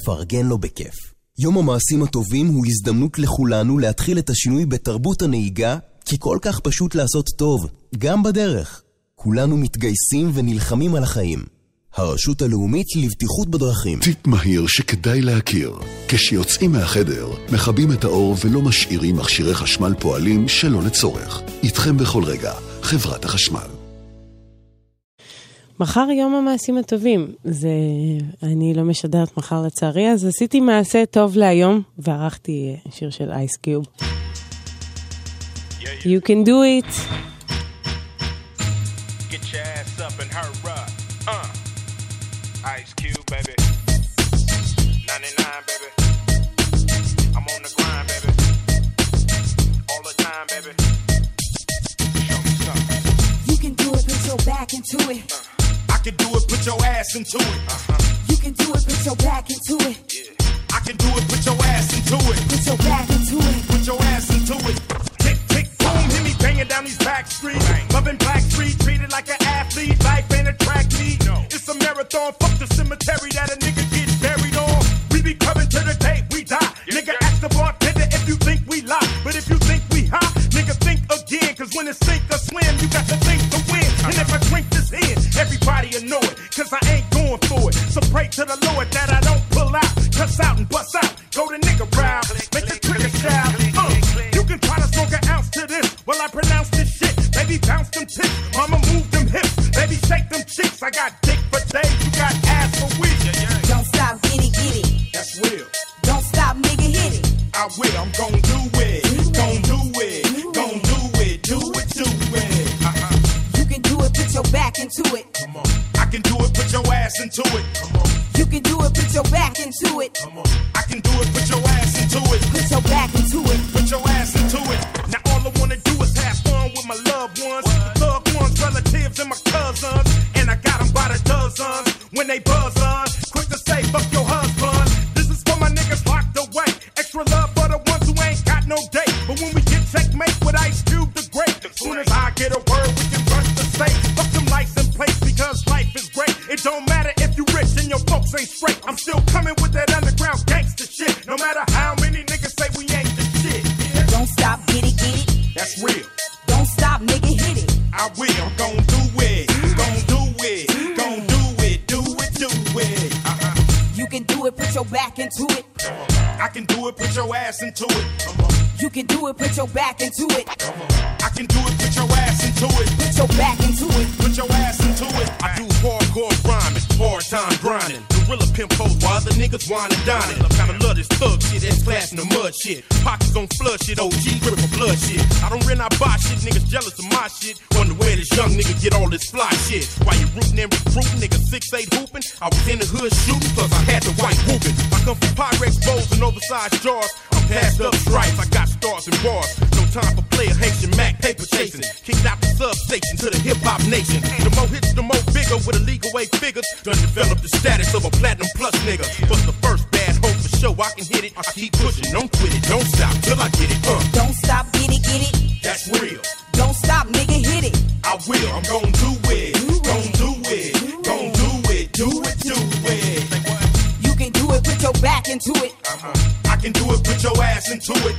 S22: פרגן לו בכיף. יום המעשים הטובים הוא הזדמנות לכולנו להתחיל את השינוי בתרבות הנהיגה, כי כל כך פשוט לעשות טוב, גם בדרך. כולנו מתגייסים ונלחמים על החיים. הרשות הלאומית לבטיחות בדרכים.
S1: טיפ מהיר שכדאי להכיר. כשיוצאים מהחדר, מכבים את האור ולא משאירים מכשירי חשמל פועלים שלא לצורך. איתכם בכל רגע, חברת החשמל.
S5: מחר יום המעשים הטובים. זה... אני לא משדרת מחר לצערי, אז עשיתי מעשה טוב להיום, וערכתי אה, שיר של אייס קיוב. You can do it.
S23: Put your back into it.
S24: I can do it, put your ass into it.
S23: You can do it, put your back into it.
S24: I can do it, put your ass into it.
S23: Put your back into it.
S24: Put your ass into it. Tick, tick, boom, hit me banging down these back streets. Loving Black Street, treated like an athlete. Life ain't a track meet. It's a marathon. Fuck the cemetery that a nigga gets buried on. We be coming to the day we die. nigga, ask the bartender if you think we lie. But if you think we high, nigga, think again. Cause when it's sink or swim, you got to think to win. And if I drink this in, everybody know it. Cause I ain't going for it. So pray to the Lord that I don't pull out. Cuss out and bust out. Go the nigga round. Make the trigger shout. Uh, you can try to smoke an ounce to this. While I pronounce this shit. Baby, bounce them tits. Mama, move them hips. Baby, shake them cheeks. I got dick for days. You got ass for weeks.
S23: Don't stop, get it, get it.
S24: That's real.
S23: Don't stop, nigga, hit it.
S24: I will. I'm gon' do it.
S23: Put your back into it.
S24: I can do it. Put your ass into it. Come on.
S23: You can do it, put your back into it. Come on.
S24: I can do it. Put your ass into it.
S23: Put your back into it.
S24: Put your ass into it. Now all I wanna do is have fun with my loved ones, loved ones, relatives, and my cousins. And I got 'em by the dozens when they buzz
S23: put your
S25: ass into it. Come on.
S23: You can do it, put your back into it.
S25: I can it, while other niggas wine and it. I kinda love this thug shit, S class in the mud shit. Pockets on flood shit, OG grip for blood shit. I don't rent, I buy shit, niggas jealous of my shit. Wonder where this young nigga get all this fly shit. Why you rootin' and recruiting, niggas six eight hooping? I was in the hood shooting, plus I had the white whooping. I come from Pyrex bowls and oversized jars. I'm passed up stripes, I got stars and bars. No time for player Haitian Mac paper chasing. Kicked out the substation to the hip hop nation. The more hits, the more bigger with illegal eight figures. Done develop the status of a platinum plus nigga. But the first bad hope for show, I can hit it. I keep pushing, don't quit it, don't stop till I get it. Uh,
S23: Don't stop, get it, get it.
S25: that's real.
S23: Don't stop, nigga, hit it.
S25: I will, I'm gon' do it. Gon' do it. Gon' do it. Do it, do it.
S23: You can do it, put your back into it.
S25: Uh-huh. I can do it, put your ass into it.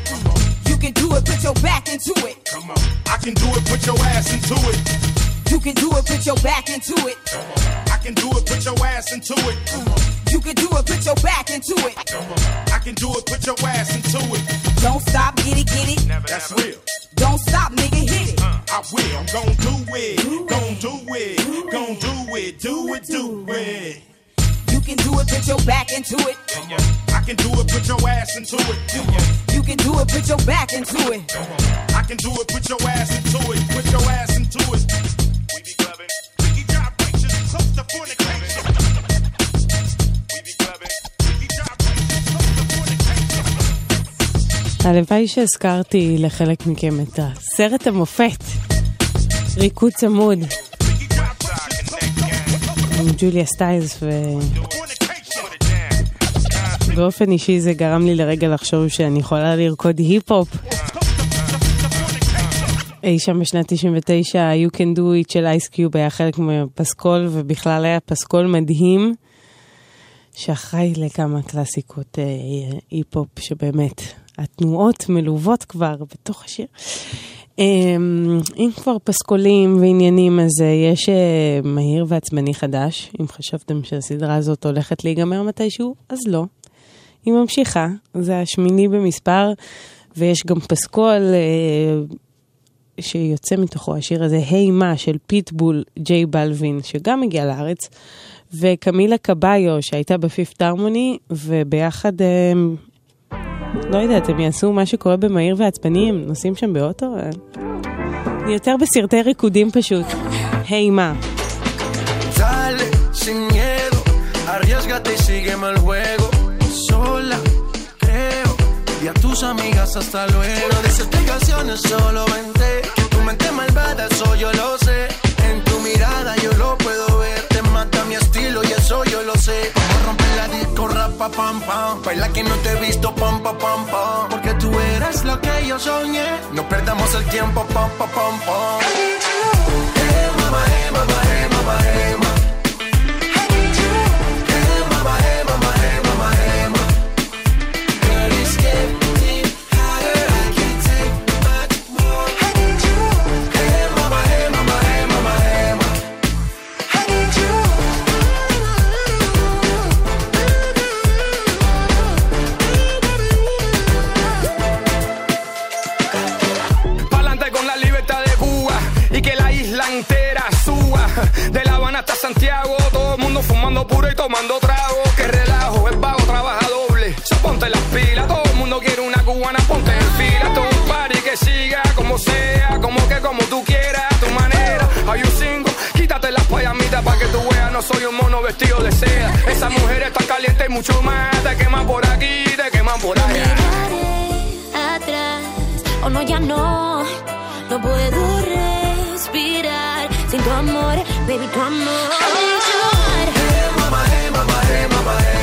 S23: You can do it, put your back into it.
S25: Come on. I can do it, put your ass into it.
S23: Put your back into it.
S25: I can do it, put your ass into it.
S23: You can do it, put your back into it.
S25: I can do it, put your ass into it.
S23: Don't stop, get it, get it.
S25: That's real.
S23: Don't stop, nigga, hit it.
S25: I will, I'm gon' do it. Gon' do it. Gon' do it. Do it, do it.
S23: You can do it, put your back into it.
S25: I can do it, put your ass into it.
S23: You can do it, put your back into it.
S25: I can do it, put your ass into it. Put your ass into it.
S5: הלוואי שהזכרתי לחלק מכם את הסרט המופת, ריקוד צמוד, עם ג'וליה סטיילס, ובאופן אישי זה גרם לי לרגע לחשוב שאני יכולה לרקוד היפ-הופ. אי שם בשנת 99, You Can Do It של אייס קיוב היה חלק מהפסקול, ובכלל היה פסקול מדהים, שאחראי לכמה קלאסיקות אה, היפ-הופ, שבאמת, התנועות מלוות כבר בתוך השיר. אמ, אם כבר פסקולים ועניינים, אז אה, יש אה, מהיר ועצבני חדש. אם חשבתם שהסדרה הזאת הולכת להיגמר מתישהו, אז לא. היא ממשיכה, זה השמיני במספר, ויש גם פסקול אה, שיוצא מתוכו השיר הזה, היי מה, של פיטבול ג'יי בלווין, שגם הגיע לארץ, וקמילה קבאיו, שהייתה בפיפט הרמוני, וביחד, אה, לא יודעת, הם יעשו מה שקורה במהיר ועצבני, הם נוסעים שם באוטו? אה, יותר בסרטי ריקודים פשוט. היי מה.
S17: Dale, sin miedo, arriesgate y sígueme el juego. Sola, creo, y a tus amigas hasta luego. No dice explicaciones, solo vente. Tu mente malvada, eso yo lo sé. En tu mirada yo lo puedo ver. Mata mi estilo y eso yo lo sé. Como romper la disco, rapa, pam, pam. Baila que no te he visto, pam, pam, pam, pam. Porque tú eres lo que yo soñé. No perdamos el tiempo, pam, pam, pam, pam. Hey, mama, hey, mama, hey, mama, hey, mama.
S26: Santiago, todo el mundo fumando puro y tomando trago. Que relajo, el vago trabaja doble. So ponte las pilas, todo el mundo quiere una cubana, ponte en fila. Todo un party que siga como sea, como que como tú quieras, a tu manera. Hay un cinco, quítate las payamitas para que tú veas, no soy un mono vestido de seda. Esa mujer está caliente y mucho más, te queman por aquí, te queman por allá.
S2: atrás. Oh no, ya no, no puedo respirar sin tu amor, baby, tu amor. I need you. Hey, mama, hey, mama, hey, mama, hey.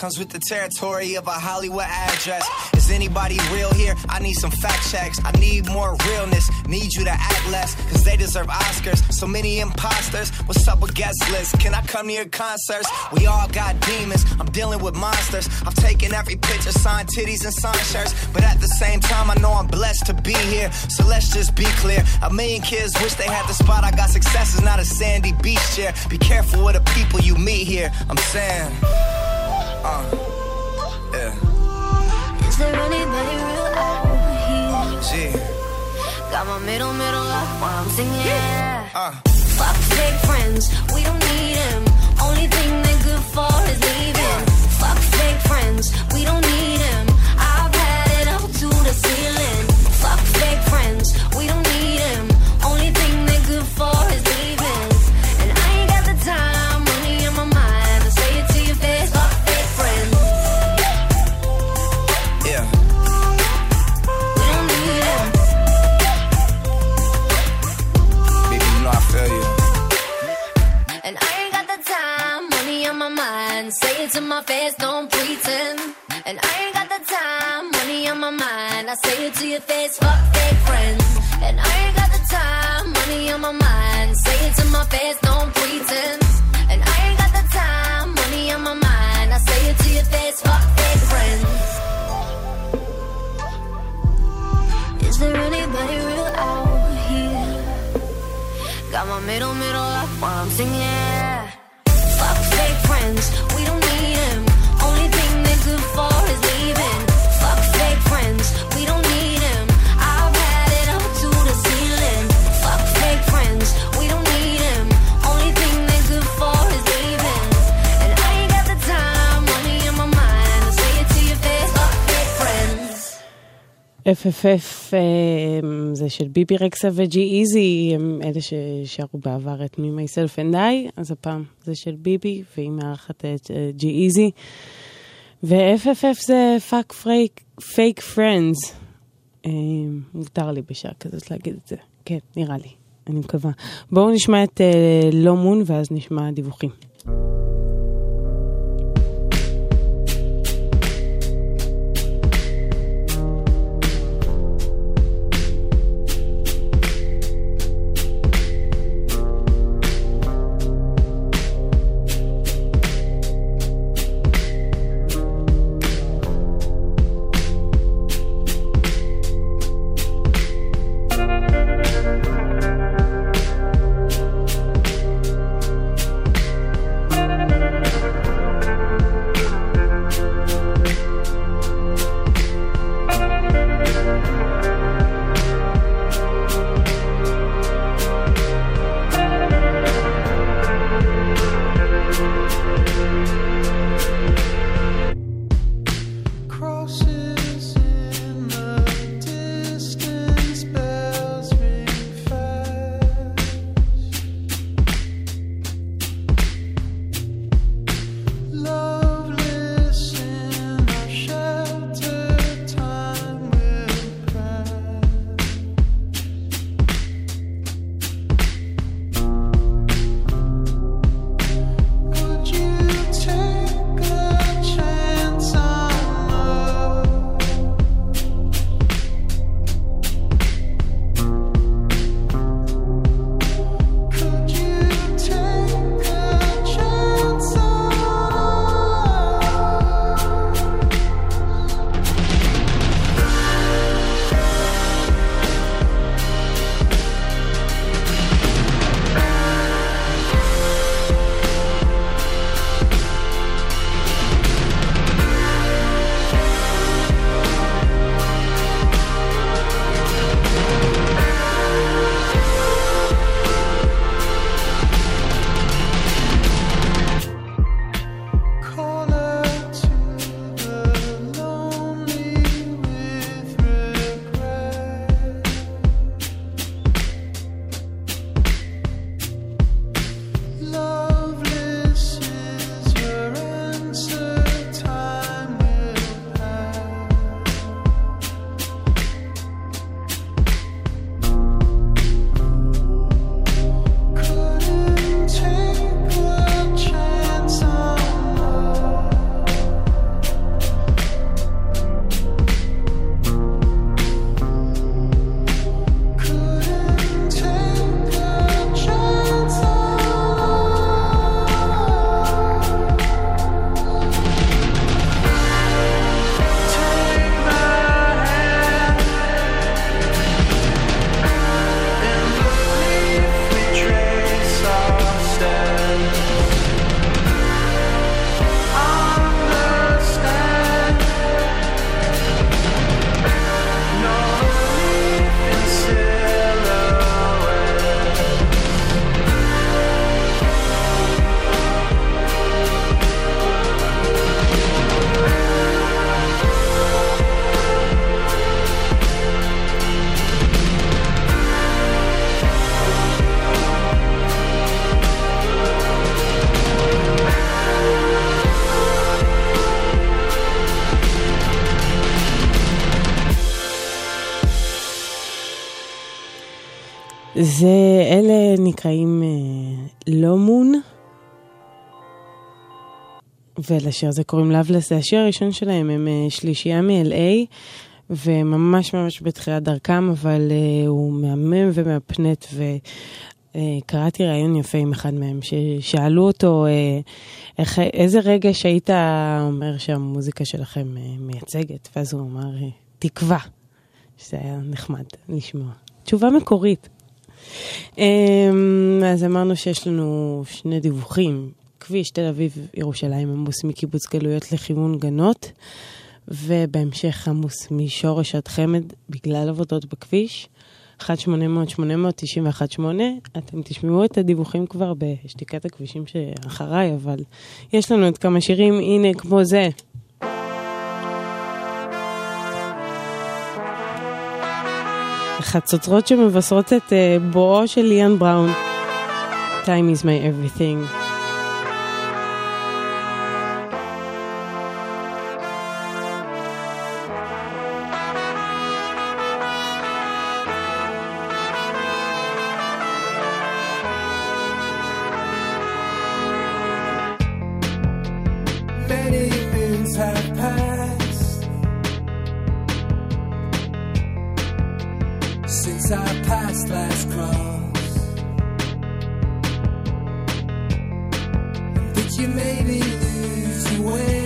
S27: comes with the territory of a Hollywood address. Is anybody real here? I need some fact checks. I need more realness. Need you to act less, cause they deserve Oscars. So many imposters. What's up with guest lists? Can I come to your concerts? We all got demons. I'm dealing with monsters. I'm taking every picture, signed titties and signed shirts. But at the same time, I know I'm blessed to be here. So let's just be clear. A million kids wish they had the spot. I got success, is not a sandy beach chair. Be careful with the people you meet here. I'm saying.
S2: middle, middle up while I'm singing.
S27: Yeah.
S2: Uh. Fuck fake friends, we don't need them. Only thing they're good for is leaving. Fuck fake friends.
S5: FFF אה, זה של ביבי רקסה וג'י איזי, הם אלה ששרו בעבר את Me, Myself and I, אז הפעם זה של ביבי, והיא מארחת את אה, ג'י איזי. ו-FFF זה fuck fake, fake friends. מותר לי בשעה כזאת להגיד את זה. כן, נראה לי, אני מקווה. בואו נשמע את אה, לא מון ואז נשמע דיווחים. זה, אלה נקראים אה, לא מון, ולשיר הזה קוראים לאבלס, זה השיר הראשון שלהם, הם אה, שלישייה מ-LA, וממש ממש בתחילת דרכם, אבל אה, הוא מהמם ומהפנט, וקראתי ראיון יפה עם אחד מהם, ששאלו אותו איך, איזה רגש היית אומר שהמוזיקה שלכם מייצגת, ואז הוא אמר, תקווה, שזה היה נחמד לשמוע. תשובה מקורית. אמ, אז אמרנו שיש לנו שני דיווחים. כביש תל אביב-ירושלים עמוס מקיבוץ גלויות לכיוון גנות, ובהמשך עמוס משורש עד חמד בגלל עבודות בכביש. 1-800-891-8, אתם תשמעו את הדיווחים כבר בשתיקת הכבישים שאחריי, אבל יש לנו עוד כמה שירים, הנה כמו זה. חצוצרות שמבשרות את אה, בואו של ליאן בראון. Time is my everything.
S19: Since I passed last cross. Did you maybe lose your way?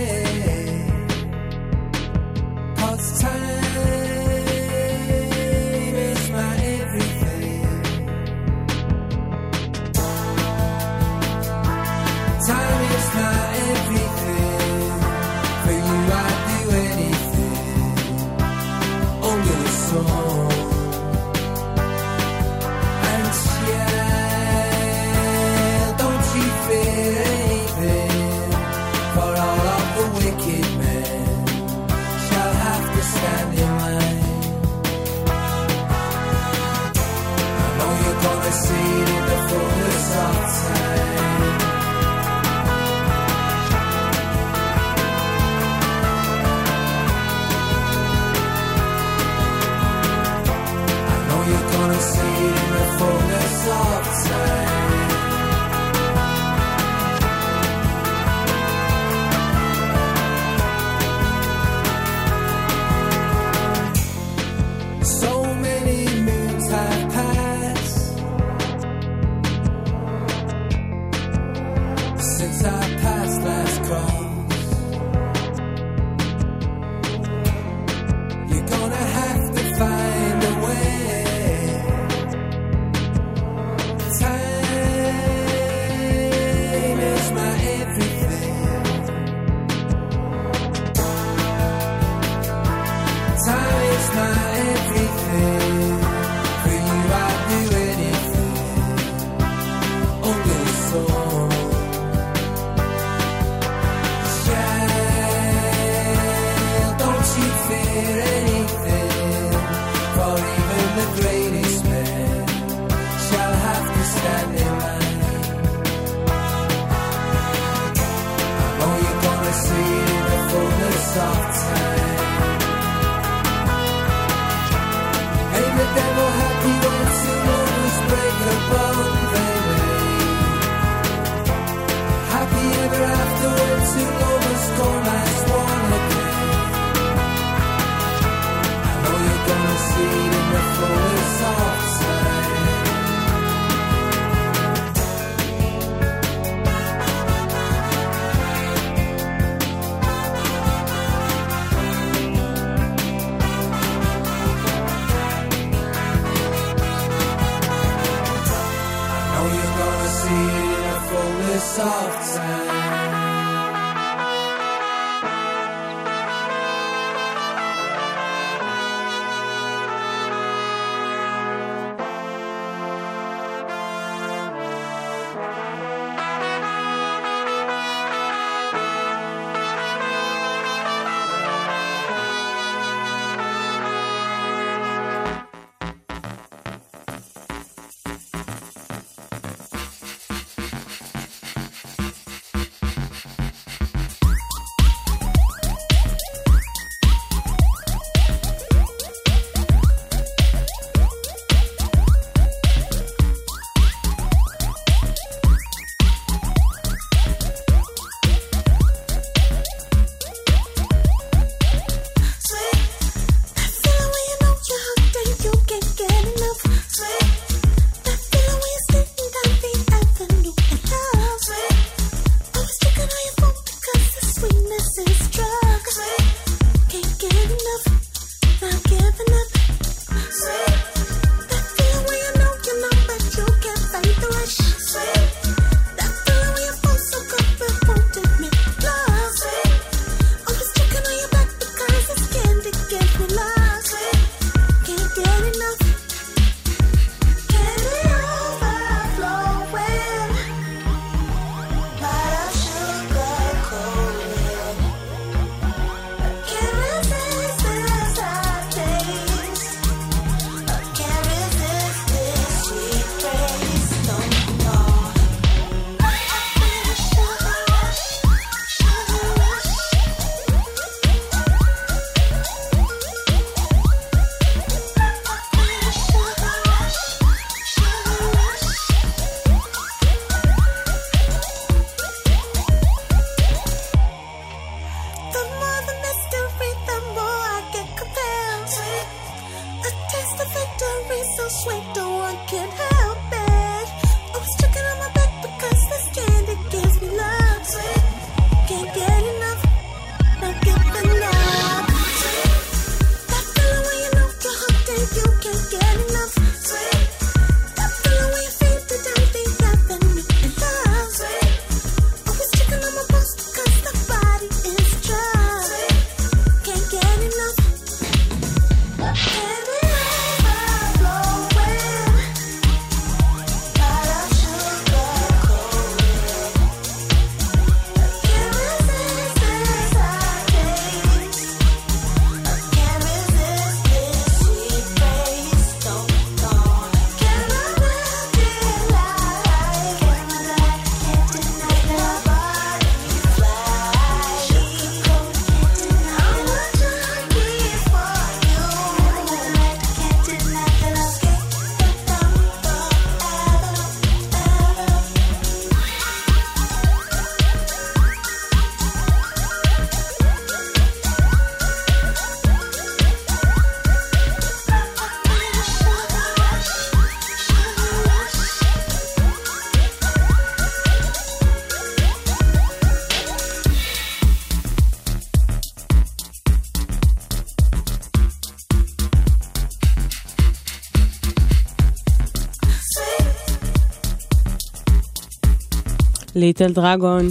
S5: ליטל דרגון.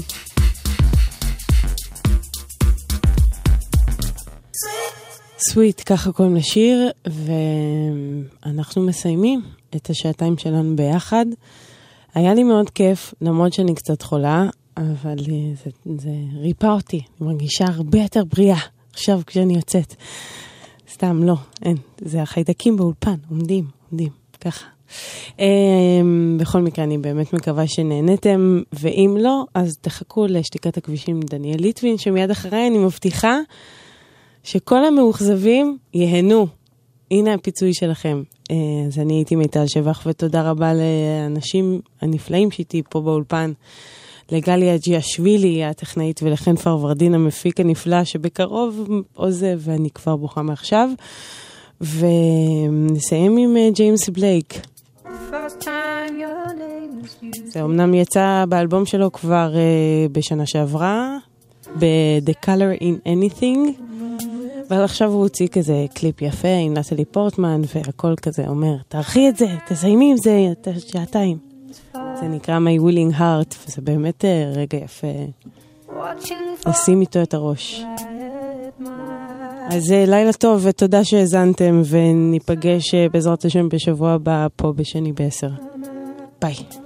S5: סוויט, ככה קוראים לשיר, ואנחנו מסיימים את השעתיים שלנו ביחד. היה לי מאוד כיף, למרות שאני קצת חולה, אבל זה, זה ריפא אותי, אני מרגישה הרבה יותר בריאה עכשיו כשאני יוצאת. סתם, לא, אין, זה החיידקים באולפן, עומדים, עומדים, ככה. Um, בכל מקרה, אני באמת מקווה שנהנתם, ואם לא, אז תחכו לשתיקת הכבישים דניאל ליטבין, שמיד אחריי אני מבטיחה שכל המאוכזבים ייהנו. הנה הפיצוי שלכם. Uh, אז אני הייתי מיטל שבח, ותודה רבה לאנשים הנפלאים שאיתי פה באולפן. לגליה ג'יאשווילי, הטכנאית, ולחן פרוורדין, המפיק הנפלא, שבקרוב עוזב, ואני כבר בוכה מעכשיו. ונסיים עם אה, ג'יימס בלייק. זה אמנם יצא באלבום שלו כבר uh, בשנה שעברה, ב-The Color in Anything, אבל עכשיו הוא הוציא כזה קליפ יפה עם נטלי פורטמן, והכל כזה אומר, תערכי את זה, תסיימי עם זה את השעתיים. זה נקרא My Willing Heart, וזה באמת uh, רגע יפה לשים איתו את הראש. אז אה, לילה טוב ותודה שהאזנתם, וניפגש אה, בעזרת השם בשבוע הבא פה בשני בעשר. ביי.